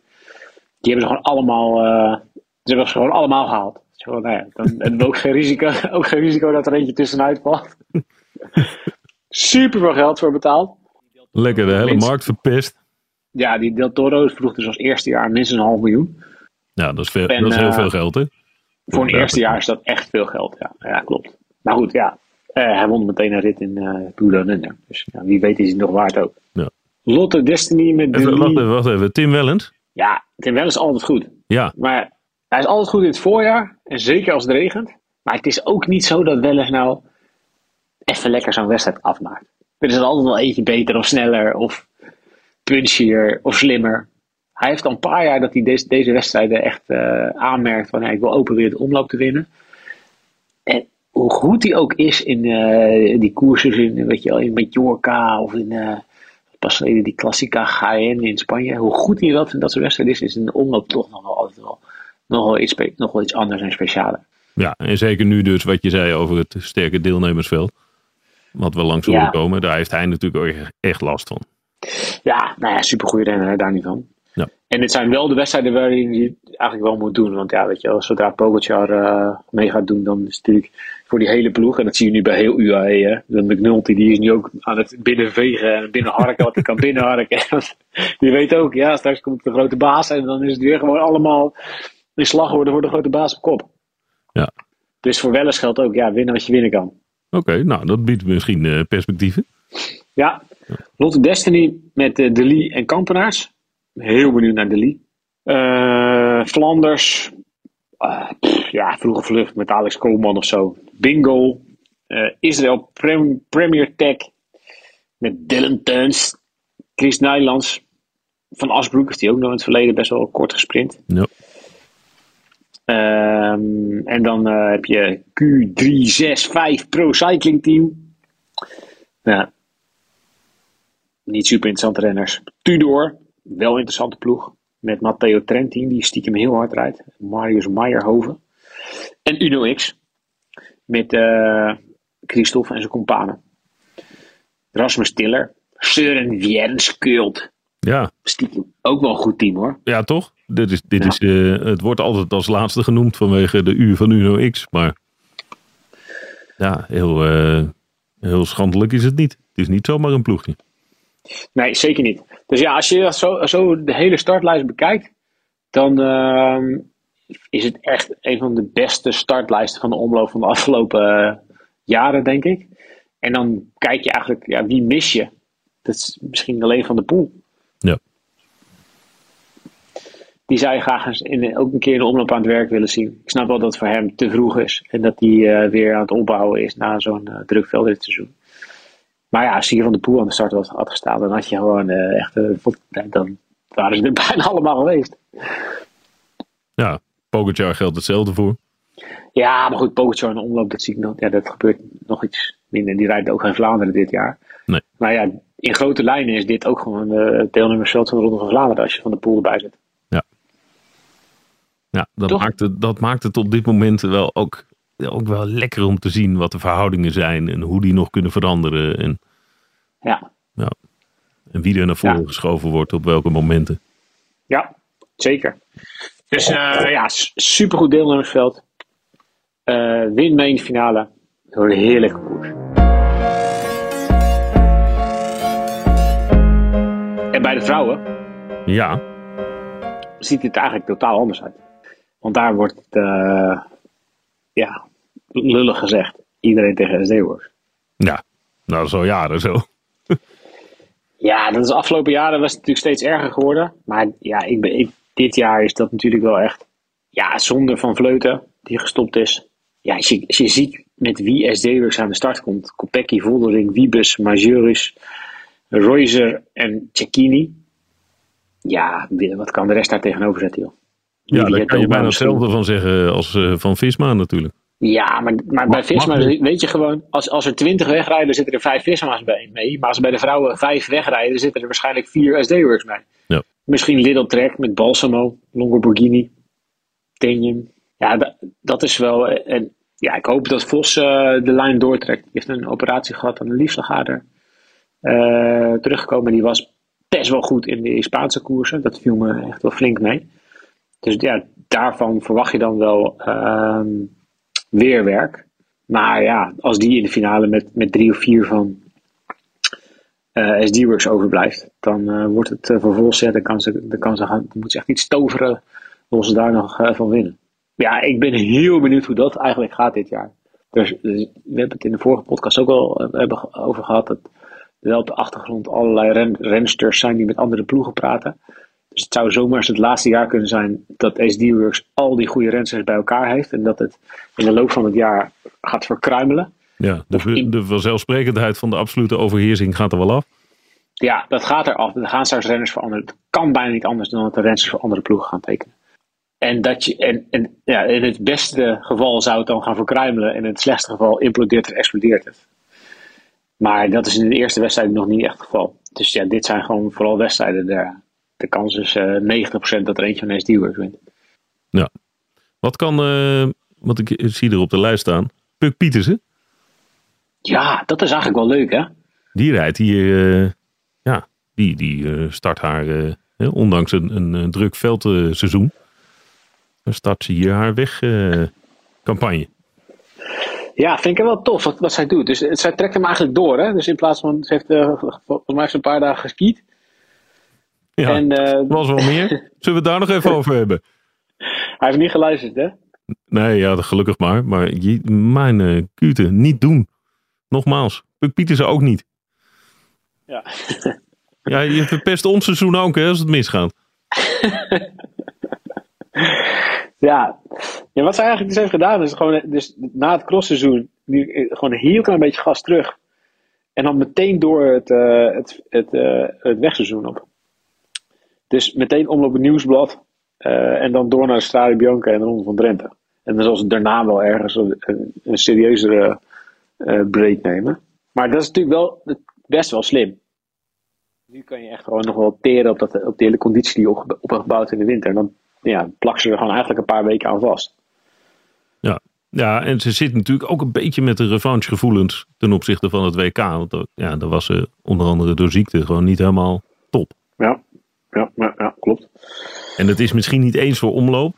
Speaker 2: Die hebben ze gewoon allemaal, eh, ze hebben ze gewoon allemaal gehaald. Dus gewoon, nou ja, dan hebben we ook geen risico, ook geen risico dat er eentje tussenuit valt. Super veel geld voor betaald.
Speaker 1: Lekker de hele
Speaker 2: Minst-
Speaker 1: markt verpest.
Speaker 2: Ja, die Del Toro vroeg dus als eerste jaar minstens een half miljoen.
Speaker 1: Ja, dat is, veel,
Speaker 2: En,
Speaker 1: dat is heel
Speaker 2: eh,
Speaker 1: veel geld, hè?
Speaker 2: Voor een
Speaker 1: Ja.
Speaker 2: eerste jaar is dat echt veel geld. Ja, ja klopt. Maar goed, ja. Eh, hij won meteen een rit in eh Tour de London. Dus ja, wie weet is hij nog waard ook.
Speaker 1: Ja.
Speaker 2: Lotte Destiny met
Speaker 1: Even,
Speaker 2: de
Speaker 1: wacht even, wacht even. Tim Wellens?
Speaker 2: Ja, Tim Wellens is altijd goed.
Speaker 1: Ja,
Speaker 2: Maar hij is altijd goed in het voorjaar. En zeker als het regent. Maar het is ook niet zo dat Wellens nou even lekker zo'n wedstrijd afmaakt. Er is altijd wel eentje beter of sneller of punchier of slimmer. Hij heeft al een paar jaar dat hij deze, deze wedstrijden echt eh, aanmerkt van ik wil ook proberen de omloop te winnen. Hoe goed hij ook is in eh, die koersen in, weet je, wel, in Mallorca of in eh, pas die Classica GN in Spanje. Hoe goed hij dat in dat soort wedstrijden is, is in de omloop toch nog wel altijd wel, nog wel, iets, nog wel iets anders en specialer.
Speaker 1: ja, en zeker nu dus wat je zei over het sterke deelnemersveld. Wat we langs horen
Speaker 2: Ja.
Speaker 1: komen. Daar heeft hij natuurlijk ook echt- last van.
Speaker 2: Ja, nou ja, supergoeie renner, daar niet van.
Speaker 1: Ja.
Speaker 2: En dit zijn wel de wedstrijden waarin je het eigenlijk wel moet doen. Want ja, weet je zodra Pogacar eh mee gaat doen, dan is het natuurlijk voor die hele ploeg. En dat zie je nu bij heel UAE. Hè. De McNulty, die is nu ook aan het binnenvegen en binnenharken wat hij kan binnenharken. die weet ook, ja, straks komt de grote baas en dan is het weer gewoon allemaal in slag worden voor de grote baas op kop.
Speaker 1: Ja.
Speaker 2: Dus voor Wellens geldt ook, ja, winnen wat je winnen kan.
Speaker 1: Oké, nou dat biedt misschien eh, perspectieven.
Speaker 2: Ja, Lotte Destiny met eh, De Lee en Kampenaars. Heel benieuwd naar De Lee. Eh, Flanders. eh, pff, ja, vroege vlucht met Alex Koolman of zo. Bingo. Eh, Israël Prem- Premier Tech. Met Dylan Teuns. Chris Nijlands. Van Asbroek is die ook nog in het verleden best wel kort gesprint.
Speaker 1: Ja.
Speaker 2: Ehm, en dan eh, heb je Q365 Pro Cycling Team. Ja. Niet super interessante renners. Tudor, wel interessante ploeg. Met Matteo Trentin, die stiekem heel hard rijdt. Marius Meijerhoven. En Uno X. Met eh Christophe en zijn companen. Rasmus Tiller. Søren Wiernskult.
Speaker 1: Ja,
Speaker 2: Stiekem ook wel een goed team hoor.
Speaker 1: ja toch? Dit is, dit
Speaker 2: Ja.
Speaker 1: is, eh, het wordt altijd als laatste genoemd vanwege de uur van Uno X. Maar ja, heel, eh, heel schandelijk is het niet. Het is niet zomaar een ploegje.
Speaker 2: Nee, zeker niet. Dus ja, als je zo, zo de hele startlijst bekijkt, dan ehm, is het echt een van de beste startlijsten van de omloop van de afgelopen eh, jaren, denk ik. En dan kijk je eigenlijk, ja, wie mis je? Dat is misschien alleen van de pool.
Speaker 1: Ja.
Speaker 2: Die zou je graag eens in, ook een keer in de omloop aan het werk willen zien. Ik snap wel dat het voor hem te vroeg is. En dat hij eh, weer aan het opbouwen is na zo'n uh, druk veldritseizoen. Maar ja, als je hier van de poel aan de start was, had gestaan, dan had je gewoon echt. dan waren ze er bijna allemaal geweest.
Speaker 1: Ja, Pogacar geldt hetzelfde voor.
Speaker 2: Ja, maar goed, Pogacar en omloop, dat zie ik nog. Ja, dat gebeurt nog iets minder. Die rijdt ook in Vlaanderen dit jaar.
Speaker 1: Nee.
Speaker 2: Maar ja, in grote lijnen is dit ook gewoon eh, het deelnemersveld van de Ronde van Vlaanderen als je van de pool erbij zit.
Speaker 1: Ja, dat
Speaker 2: Toch?
Speaker 1: maakt, het, dat maakt het op dit moment wel ook, ook wel lekker om te zien wat de verhoudingen zijn en hoe die nog kunnen veranderen. En,
Speaker 2: Ja,
Speaker 1: en wie er naar voren
Speaker 2: Ja.
Speaker 1: geschoven wordt op welke momenten.
Speaker 2: ja zeker. Dus eh, ja, supergoed deelnemersveld. Eh win mee in de finale. Door een heerlijke koers. En bij de vrouwen
Speaker 1: Ja,
Speaker 2: ziet het eigenlijk totaal anders uit. Want daar wordt het, eh, ja, lullig gezegd, iedereen tegen SD Works.
Speaker 1: ja. nou dat is al jaren zo.
Speaker 2: Ja, dat is de afgelopen jaren was het natuurlijk steeds erger geworden. Maar ja, ik ben, ik, dit jaar is dat natuurlijk wel echt, ja, zonder Van Vleuten, die gestopt is. Ja, als je, als je ziet met wie SD Works aan de start komt. Kopecky, Voldering, Wiebes, Majoris, Reuser en Cecchini. Ja, wat kan de rest daar tegenover zetten, joh?
Speaker 1: Ja, daar kan je bijna hetzelfde van zeggen als eh, van Visma natuurlijk.
Speaker 2: Ja, maar, maar bij Visma weet je gewoon, als, als er twintig wegrijden, zitten er vijf Visma's bij mee. Maar als bij de vrouwen vijf wegrijden, zitten er waarschijnlijk vier SD-works bij.
Speaker 1: Ja.
Speaker 2: Misschien Lidl Trek met Balsamo, Longoborghini, Tenium. Ja, da- dat is wel. eh, En ja, ik hoop dat Vos eh, de lijn doortrekt. Die heeft een operatie gehad aan de liefslagader. eh teruggekomen, die was best wel goed in de Spaanse koersen. Dat viel me echt wel flink mee. Dus ja, daarvan verwacht je dan wel ehm, weerwerk. Maar ja, als die in de finale met, met drie of vier van SD-Works overblijft, dan eh, wordt het uh, vervolgens, kan ze, dan, moet ze echt iets toveren, wil ze daar nog eh, van winnen. Ja, ik ben heel benieuwd hoe dat eigenlijk gaat dit jaar. Dus, dus we hebben het in de vorige podcast ook al eh, hebben over gehad, dat wel op de achtergrond allerlei ren, rensters zijn die met andere ploegen praten. Dus het zou zomaar eens het laatste jaar kunnen zijn dat SD-Works al die goede rensters bij elkaar heeft. En dat het in de loop van het jaar gaat verkruimelen.
Speaker 1: Ja, de, de vanzelfsprekendheid van de absolute overheersing gaat er wel af.
Speaker 2: Ja, dat gaat. Er gaan straks renners veranderen. Het kan bijna niet anders dan dat de renners voor andere ploegen gaan tekenen. En, dat je, en, en ja, in het beste geval zou het dan gaan verkruimelen. En in het slechtste geval implodeert het, explodeert het. Maar dat is in de eerste wedstrijd nog niet echt het geval. Dus ja, dit zijn gewoon vooral wedstrijden. De, de kans is eh 90% dat er eentje van SD-Works wint.
Speaker 1: Wat kan, eh, wat ik zie er op de lijst staan, Puk Pietersen.
Speaker 2: Ja, dat is eigenlijk wel leuk hè.
Speaker 1: Die rijdt hier, eh, ja, die, die eh, start haar, eh, ondanks een, een, een druk veldseizoen, dan start ze hier haar wegcampagne.
Speaker 2: Ja, vind ik wel tof wat, wat zij doet. Dus zij trekt hem eigenlijk door. Hè? Dus in plaats van, ze heeft volgens mij heeft ze een paar dagen geskiet.
Speaker 1: ja,
Speaker 2: En
Speaker 1: was wel meer. Zullen we het daar nog even over hebben?
Speaker 2: hij heeft niet geluisterd hè.
Speaker 1: Nee, ja, gelukkig maar. Maar je, mijn kute, niet doen. Nogmaals, Puk Pietersen ook niet.
Speaker 2: Ja.
Speaker 1: Ja, je verpest ons seizoen ook hè, als het misgaat.
Speaker 2: Ja. ja, wat zij eigenlijk dus heeft gedaan is gewoon dus na het crossseizoen nu eh, gewoon een heel klein beetje gas terug. En dan meteen door het, eh, het, het, eh, het wegseizoen op. Dus meteen omloop het nieuwsblad. en dan door naar de Strade Bianca en de Ronde van Drenthe. En dan zal ze daarna wel ergens een, een, een serieuzere break nemen. Maar dat is natuurlijk wel best wel slim. Nu kan je echt gewoon nog wel teren op, dat, op de hele conditie die je op, op hebt gebouwd in de winter. En dan ja, plak ze er gewoon eigenlijk een paar weken aan vast.
Speaker 1: Ja. ja, en ze zit natuurlijk ook een beetje met de revanchegevoelens ten opzichte van het WK. Want dat- ja, daar was ze onder andere door ziekte gewoon niet helemaal top.
Speaker 2: Ja, ja, ja, ja klopt.
Speaker 1: En het is misschien niet eens voor omloop.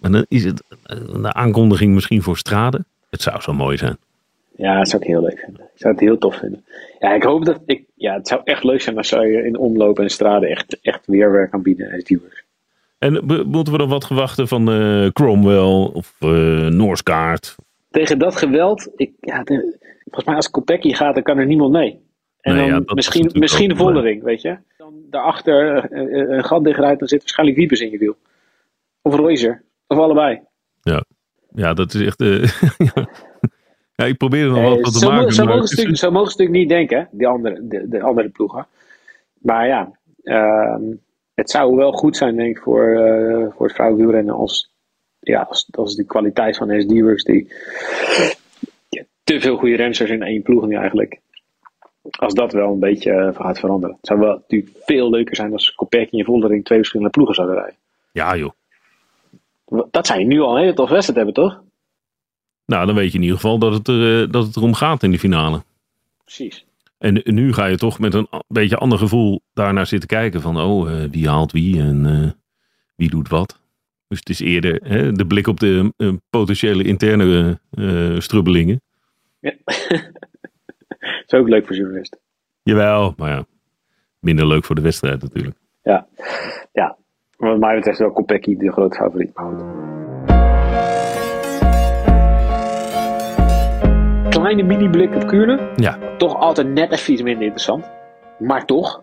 Speaker 1: En dan is het een aankondiging misschien voor straden. Het zou zo mooi zijn.
Speaker 2: Ja, dat zou ik heel leuk vinden. Ik zou het heel tof vinden. Ja, ik hoop dat ik. Ja, het zou echt leuk zijn als zij in omloop en straden echt, echt weerwerk aanbieden als viewers.
Speaker 1: En moeten we dan wat verwachten van eh, Cromwell of eh Noorskaart?
Speaker 2: Tegen dat geweld, ik, ja, de- volgens mij als Kopecky gaat, dan kan er niemand mee. En
Speaker 1: Nee,
Speaker 2: dan
Speaker 1: ja,
Speaker 2: misschien, de
Speaker 1: een
Speaker 2: Voldering, weet je. Dan daarachter eh, een gat dichtrijdt, dan zit waarschijnlijk Wiebes in je wiel. Of Royzer. Of allebei.
Speaker 1: Ja, dat is echt. ja, ik probeer er nog
Speaker 2: Eh,
Speaker 1: wat van te
Speaker 2: mo-
Speaker 1: maken.
Speaker 2: zo,
Speaker 1: maar
Speaker 2: mogen ze natuurlijk, niet denken, hè, die andere, de, de andere ploegen. Maar ja, ehm, het zou wel goed zijn, denk ik, voor, eh, voor het vrouwenwielrennen als ja, als, als de kwaliteit van SD-Works, die ja, te veel goede renners in één ploeg nu eigenlijk. Als dat wel een beetje eh, gaat veranderen. Het zou wel natuurlijk veel leuker zijn als Kopecky en Voldering twee verschillende ploegen zouden rijden.
Speaker 1: Ja joh.
Speaker 2: Dat je nu al een hele toffe wedstrijd hebben, toch?
Speaker 1: Nou, dan weet je in ieder geval dat het, er, eh, dat het erom gaat in de finale.
Speaker 2: Precies.
Speaker 1: En nu ga je toch met een beetje ander gevoel daarnaar zitten kijken. Van, oh, eh, wie haalt wie en eh, wie doet wat. Dus het is eerder hè, de blik op de potentiële interne strubbelingen.
Speaker 2: Ja. dat is ook leuk voor journalisten.
Speaker 1: Jawel, maar ja, minder leuk voor de wedstrijd natuurlijk.
Speaker 2: Ja. ja. Wat mij betreft wel Kopecky de grote favoriet. Maar Kleine mini-blik op Kuurne.
Speaker 1: Ja.
Speaker 2: Toch altijd net even iets minder interessant. Maar toch.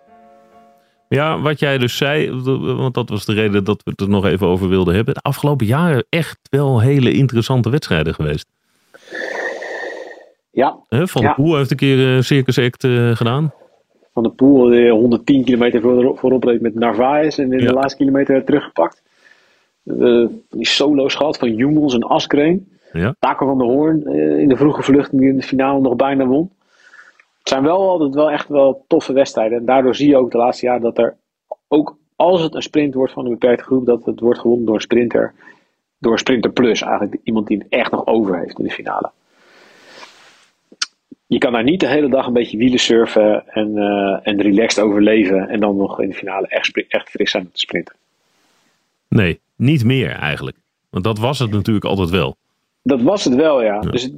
Speaker 1: Ja, wat jij dus zei, want dat was de reden dat we het er nog even over wilden hebben. De afgelopen jaren echt wel hele interessante wedstrijden geweest.
Speaker 2: Ja,
Speaker 1: Van
Speaker 2: Ja.
Speaker 1: der Poel heeft een keer een Circus Act eh, gedaan.
Speaker 2: Van de Poel eh, 110 kilometer voor, voorop reed met Narvaez. En in
Speaker 1: Ja.
Speaker 2: de laatste kilometer teruggepakt. Eh, die solo's gehad van Jungels en Askreen.
Speaker 1: Ja.
Speaker 2: Taco van der Hoorn eh, in de vroege vlucht die in de finale nog bijna won. Het zijn wel altijd wel echt wel toffe wedstrijden. En daardoor zie je ook de laatste jaren dat er ook als het een sprint wordt van een beperkte groep, dat het wordt gewonnen door een sprinter. Door een sprinter plus eigenlijk. Iemand die het echt nog over heeft in de finale. Je kan daar niet de hele dag een beetje wielen surfen en, eh, en relaxed overleven. En dan nog in de finale echt, echt fris zijn om te sprinten.
Speaker 1: Nee, niet meer eigenlijk. Want dat was het natuurlijk altijd wel.
Speaker 2: Dat was het wel, ja. Dus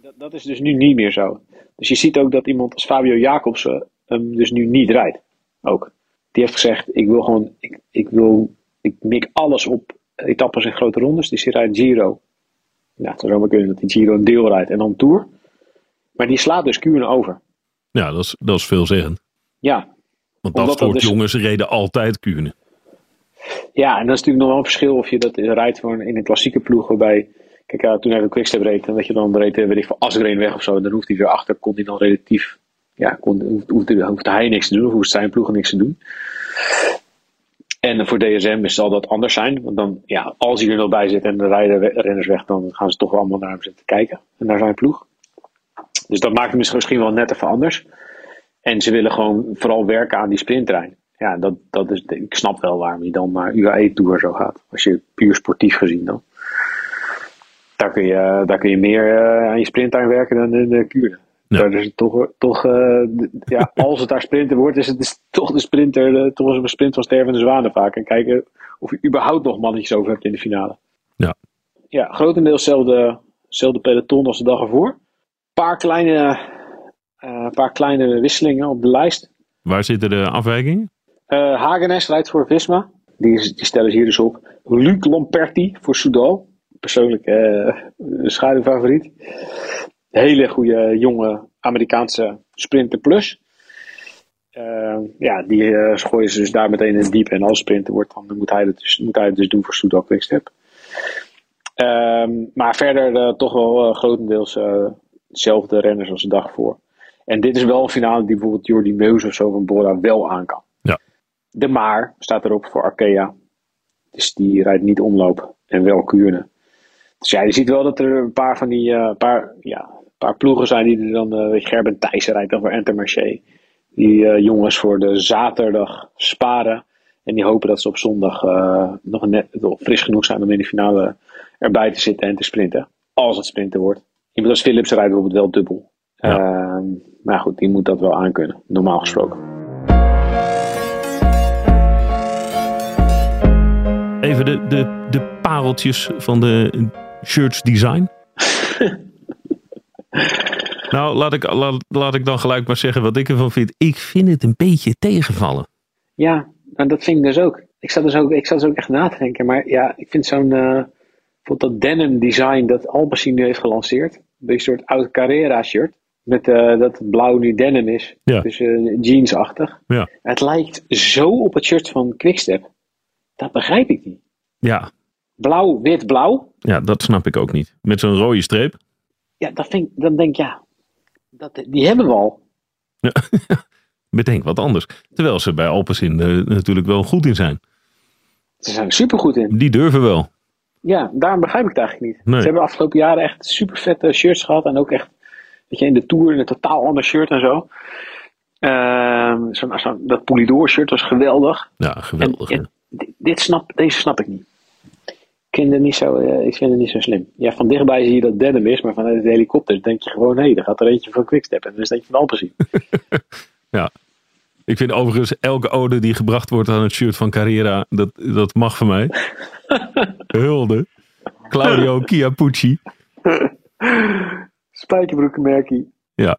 Speaker 2: dat, dat is dus nu niet meer zo. Dus je ziet ook dat iemand als Fabio Jacobsen hem dus nu niet rijdt. Ook. Die heeft gezegd, ik wil gewoon, ik, ik wil, ik mik alles op etappes en grote rondes. Dus die rijdt Giro. Nou, het zou zomaar kunnen dat hij Giro een deel rijdt en dan Tour. Maar die slaat dus Kuurne over.
Speaker 1: Ja, dat is, dat is veelzeggend.
Speaker 2: Ja,
Speaker 1: Want dat soort
Speaker 2: dus-
Speaker 1: jongens reden altijd Kuurne.
Speaker 2: Ja, en dat is natuurlijk nog wel een verschil of je dat rijdt voor een, in een klassieke ploeg waarbij... Kijk, ja, toen hij de Quickstep reed, dan weet je dan reed, weet ik veel, Asgreen weg of zo. Dan hoeft hij weer achter, kon hij dan relatief... Ja, kon, hoeft, hij niks te doen of hoeft zijn ploeg niks te doen. En voor DSM zal dat anders zijn. Want dan, ja, als hij er nog bij zit en de rijden renners weg, dan gaan ze toch allemaal naar hem zitten kijken. En naar zijn ploeg. Dus dat maakt het misschien- wel net even anders. En ze willen gewoon vooral werken aan die sprinttrein. Ja, dat, dat is, ik snap wel waarom je dan naar UAE Tour zo gaat. Als je puur sportief gezien dan. Daar kun je, daar kun je meer eh, aan je werken dan in de Kuurne.
Speaker 1: Ja.
Speaker 2: Daar is het toch, toch eh, ja, als het daar sprinten wordt, is het dus toch de sprinter, de, toch een sprint van stervende zwanen vaak. En kijken of je überhaupt nog mannetjes over hebt in de finale.
Speaker 1: Ja.
Speaker 2: Ja, grotendeels hetzelfde, peloton als de dag ervoor. Paar kleine, eh, paar kleine wisselingen op de lijst.
Speaker 1: Waar zitten de afwijkingen?
Speaker 2: Eh Hagenes rijdt voor Visma. Die, is- die stellen ze hier dus op. Luc Lamperti voor Soudal. Persoonlijk eh schaduwfavoriet. Hele goede jonge Amerikaanse sprinter plus. Eh, ja, die gooien ze dus daar meteen in diep. En als sprinter wordt, dan moet hij het dus, moet hij het dus doen voor Soudal Quickstep. Ehm, maar verder toch wel grotendeels dezelfde renners als de dag voor. En dit is wel een finale die bijvoorbeeld Jordi Meus of zo van Bora wel aan kan. De Maar staat erop voor Arkea. Dus die rijdt niet omloop en wel Kuurne. Dus ja, je ziet wel dat er een paar van die eh, paar, ja, paar ploegen zijn die er dan, weet je, Gerben Thijssen rijdt dan voor Intermarché. Die eh, jongens voor de zaterdag sparen. En die hopen dat ze op zondag nog net fris genoeg zijn om in de finale erbij te zitten en te sprinten. Als het sprinten wordt. Iemand als Philips rijdt bijvoorbeeld wel dubbel.
Speaker 1: Ja.
Speaker 2: Ehm, maar goed, die moet dat wel aankunnen, normaal gesproken.
Speaker 1: Even de, de, de pareltjes van de shirts design. nou, laat ik, laat, laat ik dan gelijk maar zeggen wat ik ervan vind. Ik vind het een beetje tegenvallen.
Speaker 2: Ja, en dat vind ik dus ook. Ik zat dus ook, ik zat dus ook echt na te denken. Maar ja, ik vind zo'n. bijvoorbeeld dat denim design dat Alpecin nu heeft gelanceerd. Een soort oud Carrera shirt. Met eh, dat het blauw nu denim is.
Speaker 1: Ja.
Speaker 2: Dus eh, jeansachtig.
Speaker 1: Ja.
Speaker 2: Het lijkt zo op het shirt van Quickstep. Dat begrijp ik niet.
Speaker 1: Ja,
Speaker 2: Blauw, wit, blauw.
Speaker 1: ja, dat snap ik ook niet. Met zo'n rode streep.
Speaker 2: Ja, dat vind dan denk ik ja. Dat, die hebben we al.
Speaker 1: Bedenk wat anders. Terwijl ze bij Alpecin er natuurlijk wel goed in zijn.
Speaker 2: Ze zijn er supergoed in.
Speaker 1: Die durven wel.
Speaker 2: Ja, daarom begrijp ik het eigenlijk niet.
Speaker 1: Nee.
Speaker 2: Ze hebben de afgelopen jaren echt super vette shirts gehad. En ook echt, weet je, in de Tour een totaal ander shirt en zo. Ehm, zo, zo, dat Polydor shirt was geweldig.
Speaker 1: Ja, geweldig.
Speaker 2: En- en dit snap, deze snap ik niet. Ik vind het niet zo, eh, ik vind het niet zo slim. Ja, van dichtbij zie je dat denim is, maar vanuit de helikopter denk je gewoon, hé, hey, er gaat er eentje van Quickstep. En dan is het eentje van Alpecin.
Speaker 1: Ik vind overigens elke ode die gebracht wordt aan het shirt van Carrera, dat, dat mag van mij. Hulde. Claudio Chiappucci.
Speaker 2: Spijkerbroekenmerkie.
Speaker 1: Ja,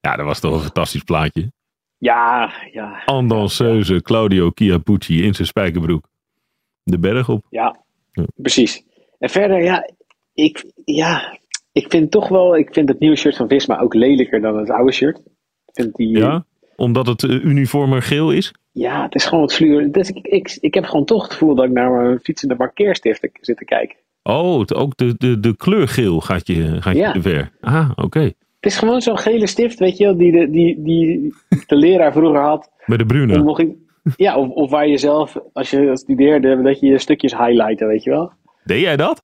Speaker 1: dat was toch een fantastisch plaatje.
Speaker 2: Ja, ja,
Speaker 1: En danseuse Claudio Chiappucci in zijn spijkerbroek. De berg op.
Speaker 2: ja,
Speaker 1: Ja.
Speaker 2: precies. En verder, ja ik, ja, ik vind toch wel, ik vind het nieuwe shirt van Visma ook lelijker dan het oude shirt. Ik vind die,
Speaker 1: Ja, omdat het eh, uniformer geel is.
Speaker 2: Ja, het is gewoon wat fluor. Dus ik, ik, ik heb gewoon toch het gevoel dat ik naar mijn fietsende markeerstift zit te kijken.
Speaker 1: Oh, het, ook de, de, de kleur geel gaat je, gaat je
Speaker 2: Ja.
Speaker 1: te ver. Ah, oké.
Speaker 2: Het is gewoon zo'n gele stift, weet je wel, die de, die, die de leraar vroeger had.
Speaker 1: Bij de
Speaker 2: Om
Speaker 1: Bruna.
Speaker 2: nog in, ja, of, of waar je zelf, als je studeerde, dat je je stukjes highlighten, weet je wel.
Speaker 1: Deed jij dat?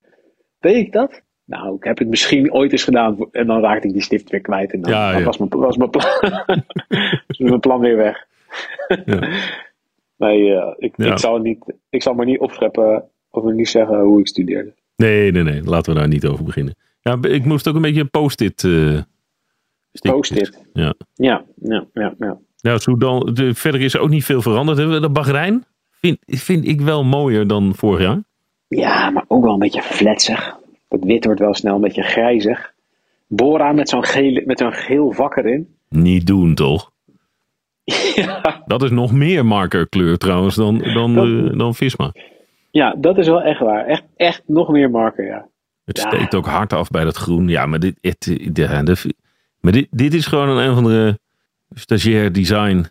Speaker 2: Deed ik dat? Nou, ik heb het misschien ooit eens gedaan en dan raakte ik die stift weer kwijt. En dan,
Speaker 1: Ja,
Speaker 2: dan
Speaker 1: ja.
Speaker 2: was, mijn, was, mijn plan, was mijn plan weer weg.
Speaker 1: Ja.
Speaker 2: Nee, eh, ik, ik, zal niet, ik zal maar niet opscheppen of niet zeggen hoe ik studeerde.
Speaker 1: Nee, nee, nee. Laten we daar niet over beginnen. Ja, ik moest ook een beetje een post-it. eh.
Speaker 2: Post-it.
Speaker 1: Ja.
Speaker 2: Ja, ja, ja, ja.
Speaker 1: Nou, Sudan, de, verder is er ook niet veel veranderd. De Bahrein vind, vind ik wel mooier dan vorig jaar.
Speaker 2: Ja, maar ook wel een beetje fletsig. Het wit wordt wel snel een beetje grijzig. Bora met zo'n geel, met zo'n geel vak erin.
Speaker 1: Niet doen, toch?
Speaker 2: ja,
Speaker 1: Dat is nog meer markerkleur trouwens dan, dan,
Speaker 2: Dat-
Speaker 1: eh, dan Visma.
Speaker 2: ja, dat is wel echt waar. Echt, echt nog meer marker, ja.
Speaker 1: Het
Speaker 2: Ja.
Speaker 1: steekt ook hard af bij dat groen. Ja, maar dit, het, ja, de- maar dit, dit is gewoon een, een van de stagiair design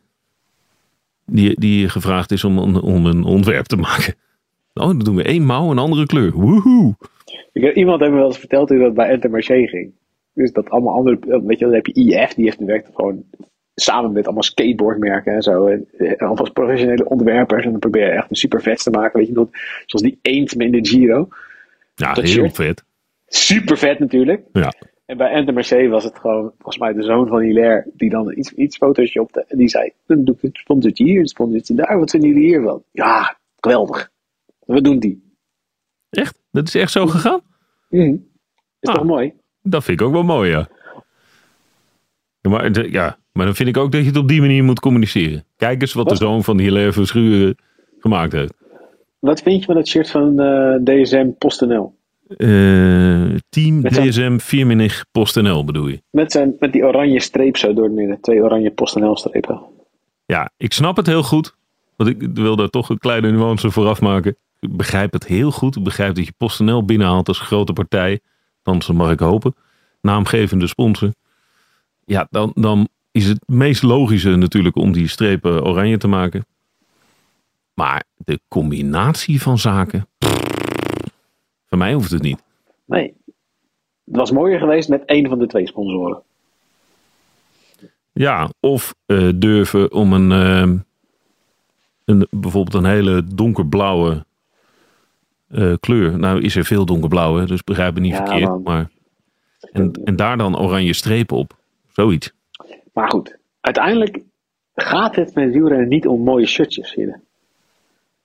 Speaker 1: die, die gevraagd is om, om, een ontwerp te maken. Oh, dan doen we één mouw, een andere kleur. Woehoe!
Speaker 2: Ik heb, iemand heeft me wel eens verteld hoe dat bij Intermarché ging. Dus dat allemaal andere, weet je, dan heb je IF, die heeft werkt gewoon samen met allemaal skateboardmerken en zo. En, eh, allemaal professionele ontwerpers. En dan probeer je echt een super vet te maken, weet je, dat- zoals die eend in de Giro.
Speaker 1: Ja,
Speaker 2: Dat
Speaker 1: heel
Speaker 2: shirt.
Speaker 1: vet.
Speaker 2: Super vet natuurlijk.
Speaker 1: Ja.
Speaker 2: En bij Intermarché was het gewoon, volgens mij de zoon van Hilaire, die dan iets, iets fotoshopte. En die zei, dan doe ik het sponsortje hier, het sponsortje daar. Wat vinden jullie hiervan? Ja, geweldig. We doen die.
Speaker 1: Echt? Dat is echt zo gegaan?
Speaker 2: Mhm. Is
Speaker 1: Ah.
Speaker 2: toch mooi?
Speaker 1: Dat vind ik ook wel mooi, ja. Maar, ja, maar dan vind ik ook dat je het op die manier moet communiceren. Kijk eens wat,
Speaker 2: Wat?
Speaker 1: de zoon van Hilaire Verschuren gemaakt heeft.
Speaker 2: Wat vind je van het shirt van eh, DSM PostNL?
Speaker 1: Eh, Team
Speaker 2: Met zo'n-
Speaker 1: DSM Firmenich PostNL bedoel je?
Speaker 2: Met, zijn, met die oranje streep zo door het midden. Twee oranje PostNL strepen.
Speaker 1: Ja, ik snap het heel goed. Want ik wil daar toch een kleine nuance vooraf maken. Ik begrijp het heel goed. Ik begrijp dat je PostNL binnenhaalt als grote partij. Dan mag ik hopen. Naamgevende sponsor. Ja, dan, dan is het meest logische natuurlijk om die strepen oranje te maken. Maar de combinatie van zaken. Voor mij hoeft het niet.
Speaker 2: Nee. Het was mooier geweest met één van de twee sponsoren.
Speaker 1: Ja, of eh, durven om een, ehm, een bijvoorbeeld een hele donkerblauwe eh, kleur. Nou is er veel donkerblauwe, dus begrijp me niet
Speaker 2: Ja,
Speaker 1: verkeerd.
Speaker 2: man.
Speaker 1: Maar, en, en daar dan oranje strepen op. Zoiets.
Speaker 2: Maar goed, uiteindelijk gaat het met wielrennen niet om mooie shirtjes. Hidde.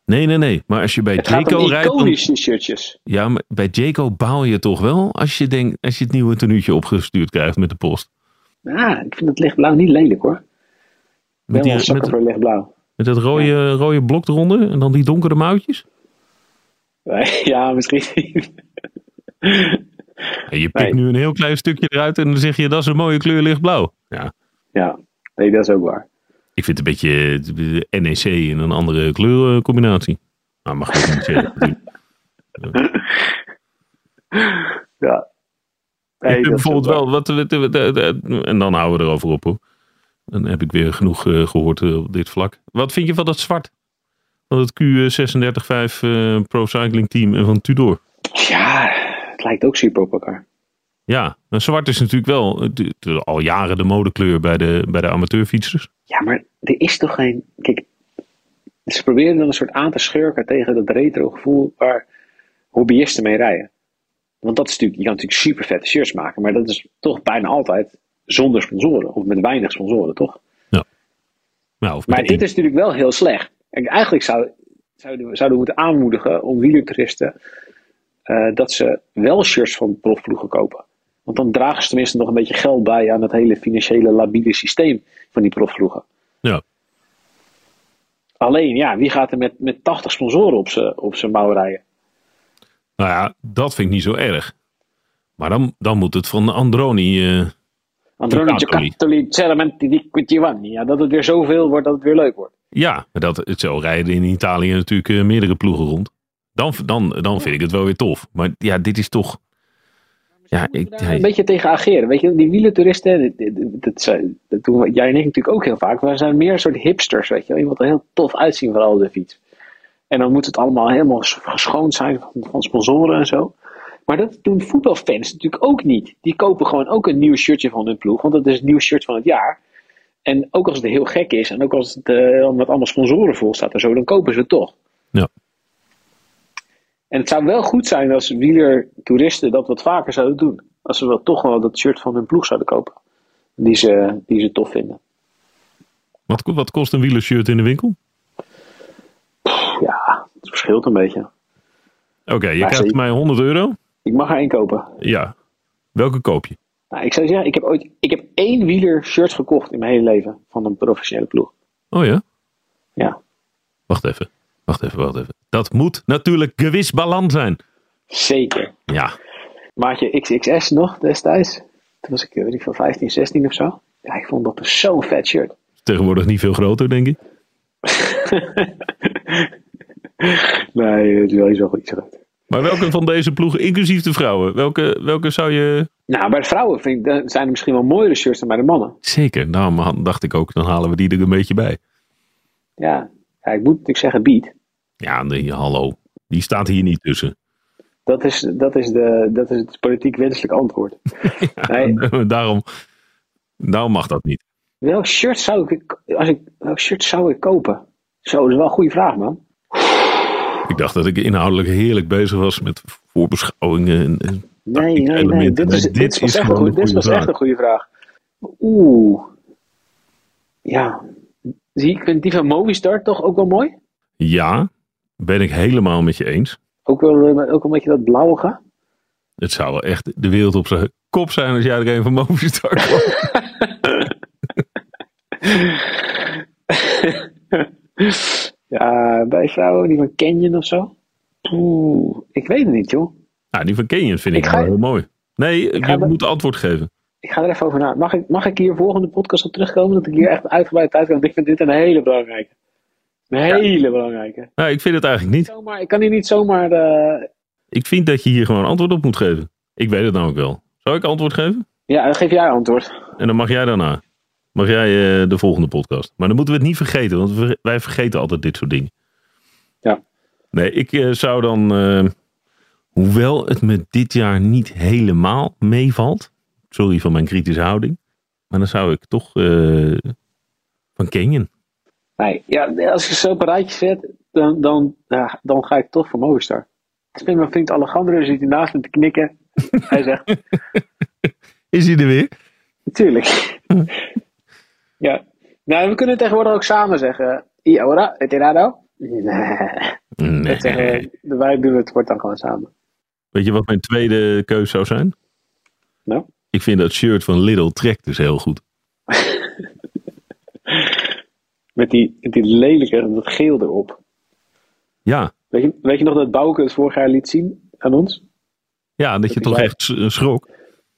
Speaker 1: Nee, nee, nee. Maar als je bij
Speaker 2: Het
Speaker 1: rijdt. dan-
Speaker 2: iconische shirtjes.
Speaker 1: ja, maar bij Jaco baal je toch wel als je, denkt, als je het nieuwe tenuutje opgestuurd krijgt met de post.
Speaker 2: Ja, ik vind het lichtblauw niet lelijk hoor.
Speaker 1: Met, die, met,
Speaker 2: voor lichtblauw.
Speaker 1: met dat rode, rode blok eronder en dan die donkere mouwtjes.
Speaker 2: Ja, misschien niet.
Speaker 1: Je pikt
Speaker 2: Nee.
Speaker 1: nu een heel klein stukje eruit en dan zeg je dat is een mooie kleur lichtblauw. Ja,
Speaker 2: Ja, nee, dat is ook waar.
Speaker 1: Ik vind het een beetje eh, NEC in een andere kleurcombinatie. Nou, mag ik niet zeggen.
Speaker 2: Ja.
Speaker 1: ik
Speaker 2: Nee, is
Speaker 1: bijvoorbeeld wel, wat, wat, wat- wat- en dan houden we erover op hoor. Dan heb ik weer genoeg eh, gehoord eh, op dit vlak. Wat vind je van dat zwart? Van het Q365 eh, Pro Cycling Team en van Tudor?
Speaker 2: Ja, het lijkt ook super op elkaar.
Speaker 1: Ja, maar zwart is natuurlijk wel de- de- al jaren de modekleur bij de, bij de amateurfietsers.
Speaker 2: Ja, maar er is toch geen. Kijk, ze proberen dan een soort aan te schurken tegen dat retro gevoel waar, hobbyisten mee rijden. Want dat is natuurlijk, je kan natuurlijk super vette shirts maken, maar dat is toch bijna altijd zonder sponsoren. Of met weinig sponsoren, toch?
Speaker 1: Nou, of
Speaker 2: Maar dit is natuurlijk wel heel slecht. Kijk, eigenlijk zou, zouden, we, zouden we moeten aanmoedigen om wielertoeristen eh, dat ze wel shirts van profploegen kopen. Want dan dragen ze tenminste nog een beetje geld bij aan het hele financiële labiele systeem van die profploegen.
Speaker 1: Ja.
Speaker 2: Alleen, ja, wie gaat er met, met 80 sponsoren op zijn op zijn mouw rijden?
Speaker 1: Nou ja, dat vind ik niet zo erg. Maar dan, dan moet het van Androni. eh,
Speaker 2: Androni
Speaker 1: Giocattoli.
Speaker 2: Ceramenti di. Ja, dat het weer zoveel wordt dat het weer leuk wordt.
Speaker 1: ja, dat, het zo rijden in Italië natuurlijk eh, meerdere ploegen rond. Dan, dan, dan vind ik het wel weer tof. Maar ja, dit is toch. Ja, ik, hij-
Speaker 2: een beetje tegen ageren. Weet je, die wielentoeristen, dit- dat, zijn- dat doen jij en ik natuurlijk ook heel vaak. We zijn meer een soort hipsters, weet je wel. Je wilt er heel tof uitzien vooral op de fiets. En dan moet het allemaal helemaal geschoond zijn van, van sponsoren en zo. Maar dat doen voetbalfans natuurlijk ook niet. Die kopen gewoon ook een nieuw shirtje van hun ploeg, want dat is het nieuw shirt van het jaar. En ook als het heel gek is en ook als het eh, met allemaal sponsoren vol staat en zo, dan kopen ze het toch.
Speaker 1: Ja.
Speaker 2: En het zou wel goed zijn als wielertoeristen dat wat vaker zouden doen. Als ze wel toch wel dat shirt van hun ploeg zouden kopen. Die ze, die ze tof vinden.
Speaker 1: wat, wat kost een wielershirt in de winkel?
Speaker 2: Ja, het verschilt een beetje.
Speaker 1: Oké, je
Speaker 2: Maar
Speaker 1: krijgt
Speaker 2: ze-
Speaker 1: mij 100 euro.
Speaker 2: Ik mag er één kopen.
Speaker 1: Ja. Welke koop je?
Speaker 2: Nou, ik zou zeggen, ik heb ooit ik heb één wieler shirt gekocht in mijn hele leven. Van een professionele ploeg.
Speaker 1: Oh ja?
Speaker 2: Ja,
Speaker 1: Wacht even. Wacht even, wacht even. Dat moet natuurlijk gewis balans zijn.
Speaker 2: zeker.
Speaker 1: Ja.
Speaker 2: Maatje XXS nog destijds. Toen was ik, weet ik veel, 15, 16 of zo. Ja, ik vond dat dus zo'n vet shirt.
Speaker 1: Tegenwoordig niet veel groter, denk ik.
Speaker 2: Nee, het is wel iets wel iets groter.
Speaker 1: Maar welke van deze ploegen, inclusief de vrouwen, welke, welke zou je...
Speaker 2: Nou, bij de vrouwen vind ik, zijn er misschien wel mooiere shirts dan bij de mannen.
Speaker 1: Zeker, daarom had- dacht ik ook, dan halen we die er een beetje bij.
Speaker 2: Ja, ja ik moet natuurlijk zeggen, beat.
Speaker 1: Ja, nee, hallo. Die staat hier niet tussen.
Speaker 2: Dat is, dat is, de, dat is het politiek wenselijk antwoord. Nee,
Speaker 1: daarom, daarom mag dat niet.
Speaker 2: welk shirt zou ik, als ik, welk shirt zou ik kopen? Zo, dat is wel een goede vraag, man.
Speaker 1: Ik dacht dat ik inhoudelijk heerlijk bezig was met voorbeschouwingen. En, en
Speaker 2: Nee, nee, nee. Dit, is, dit, was, echt een,
Speaker 1: een
Speaker 2: dit
Speaker 1: goede
Speaker 2: was echt een goede vraag. Oeh. Ja. Zie, ik vind die van Movistar toch ook wel mooi?
Speaker 1: Ja, ben ik helemaal met je eens.
Speaker 2: Ook wel, eh, ook een beetje dat blauwige.
Speaker 1: Het zou wel echt de wereld op zijn kop zijn als jij er een van Movistar kwam.
Speaker 2: ja, bij vrouwen, die van Canyon of zo. Oeh, ik weet het niet, joh.
Speaker 1: Nou, die van Canyon vind ik,
Speaker 2: Ik ga-
Speaker 1: wel heel mooi. Nee, je
Speaker 2: de-
Speaker 1: moet antwoord geven.
Speaker 2: Ik ga er even over na. Mag ik, mag ik hier volgende podcast op terugkomen? Dat ik hier echt uitgebreid tijd kan. Want ik vind dit een hele belangrijke. Een hele belangrijke.
Speaker 1: Nou, ik vind het eigenlijk niet.
Speaker 2: Zomaar, ik kan hier niet zomaar. eh,
Speaker 1: Ik vind dat je hier gewoon antwoord op moet geven. Ik weet het namelijk wel. Zou ik antwoord geven?
Speaker 2: Ja, dan geef jij antwoord.
Speaker 1: En dan mag jij daarna. Mag jij eh, de volgende podcast. Maar dan moeten we het niet vergeten, want wij vergeten altijd dit soort dingen.
Speaker 2: Ja.
Speaker 1: Nee, ik eh, zou dan, hoewel het me dit jaar niet helemaal meevalt, sorry voor mijn kritische houding, maar dan zou ik toch eh, van Canyon.
Speaker 2: Nee, ja, als je zo op een rijtje zet, dan, dan, ja, dan ga ik toch voor Movistar. Ik vind mijn vriend Alejandro zit hier naast me te knikken. Hij zegt,
Speaker 1: Is hij er weer?
Speaker 2: natuurlijk. ja. Nou, we kunnen tegenwoordig ook samen zeggen, y ahora, retirado? Nee.
Speaker 1: Nee.
Speaker 2: Zeggen, wij doen het wordt dan gewoon samen.
Speaker 1: Weet je wat mijn tweede keus zou zijn?
Speaker 2: Nou?
Speaker 1: Ik vind dat shirt van Lidl trekt dus heel goed.
Speaker 2: Met die, met die lelijke, dat geel erop.
Speaker 1: Ja,
Speaker 2: Weet je, weet je nog dat Bouke het vorig jaar liet zien aan ons?
Speaker 1: ja dat je
Speaker 2: ik
Speaker 1: toch echt schrok.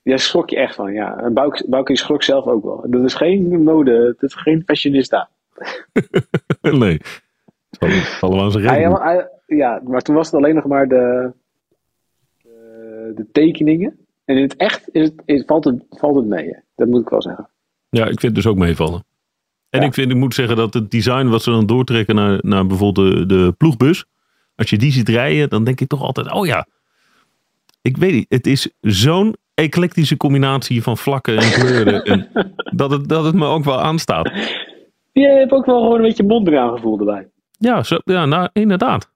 Speaker 2: Daar schrok je echt van, ja. En Bouke, Bouke schrok zelf ook wel. Dat is geen mode, dat is geen fashionista.
Speaker 1: nee. Het aan zijn
Speaker 2: ja, maar toen was het alleen nog maar de, de, de tekeningen. En in het echt is het, is, valt, het, valt het mee. hè. Dat moet ik wel zeggen.
Speaker 1: Ja, ik vind het dus ook meevallen. En
Speaker 2: Ja.
Speaker 1: ik, vind, ik moet zeggen dat het design wat ze dan doortrekken naar, naar bijvoorbeeld de, de ploegbus. Als je die ziet rijden, dan denk ik toch altijd, oh ja. Ik weet niet, het is zo'n eclectische combinatie van vlakken en kleuren. en dat, het, dat het me ook wel aanstaat.
Speaker 2: Je hebt ook wel gewoon een beetje mondriaan gevoel erbij.
Speaker 1: Ja, zo, ja nou, inderdaad.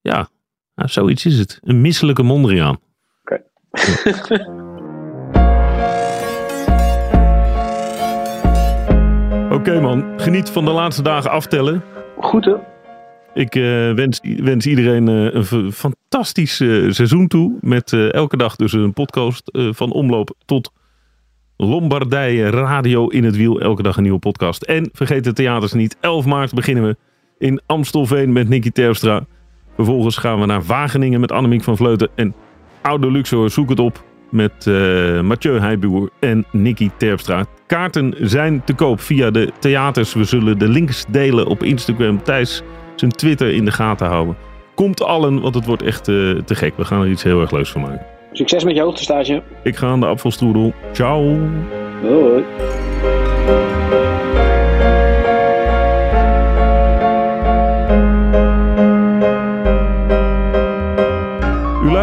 Speaker 1: Ja, Nou, zoiets is het. Een misselijke Mondriaan.
Speaker 2: Oké.
Speaker 1: Man, geniet van de laatste dagen aftellen.
Speaker 2: Goed hè?
Speaker 1: Ik eh, wens, wens iedereen eh, een fantastisch eh, seizoen toe. Met elke dag dus een podcast van omloop tot Lombardije Radio in het Wiel. Elke dag een nieuwe podcast. En vergeet de theaters niet. 11 maart beginnen we in Amstelveen met Nicky Terpstra. Vervolgens gaan we naar Wageningen met Annemiek van Vleuten. En Oude Luxor, zoek het op met eh Mathieu Heijboer en Nicky Terpstra. Kaarten zijn te koop via de theaters. We zullen de links delen op Instagram. Thijs zijn Twitter in de gaten houden. Komt allen, want het wordt echt eh, te gek. We gaan er iets heel erg leuks van maken.
Speaker 2: Succes met je hoogtestage.
Speaker 1: Ik ga aan de afvalstroedel. Ciao.
Speaker 2: Hoi.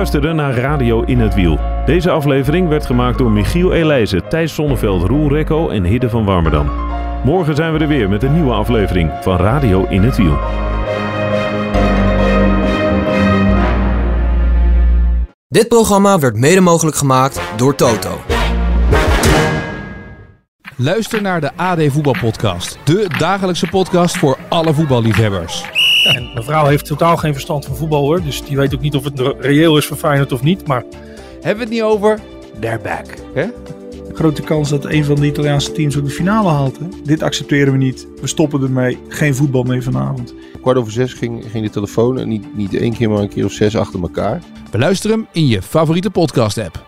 Speaker 1: Luisterde naar Radio in het Wiel. Deze aflevering werd gemaakt door Michiel Elijzen, Thijs Sonneveld, Roel Rekko en Hidde van Warmerdam. Morgen zijn we er weer met een nieuwe aflevering van Radio in het Wiel.
Speaker 3: Dit programma werd mede mogelijk gemaakt door Toto.
Speaker 4: Luister naar de AD Voetbalpodcast. De dagelijkse podcast voor alle voetballiefhebbers.
Speaker 5: En mijn vrouw heeft totaal geen verstand van voetbal hoor. Dus die weet ook niet of het re- reëel is voor Feyenoord of niet. Maar
Speaker 4: Hebben we het niet over? They're back. Hè?
Speaker 6: Grote kans dat een van de Italiaanse teams ook de finale haalt. Hè? Dit accepteren we niet. We stoppen ermee. Geen voetbal meer vanavond.
Speaker 7: kwart over zes ging, ging de telefoon en niet, niet één keer, maar een keer of zes achter elkaar.
Speaker 4: Beluister hem in je favoriete podcast app.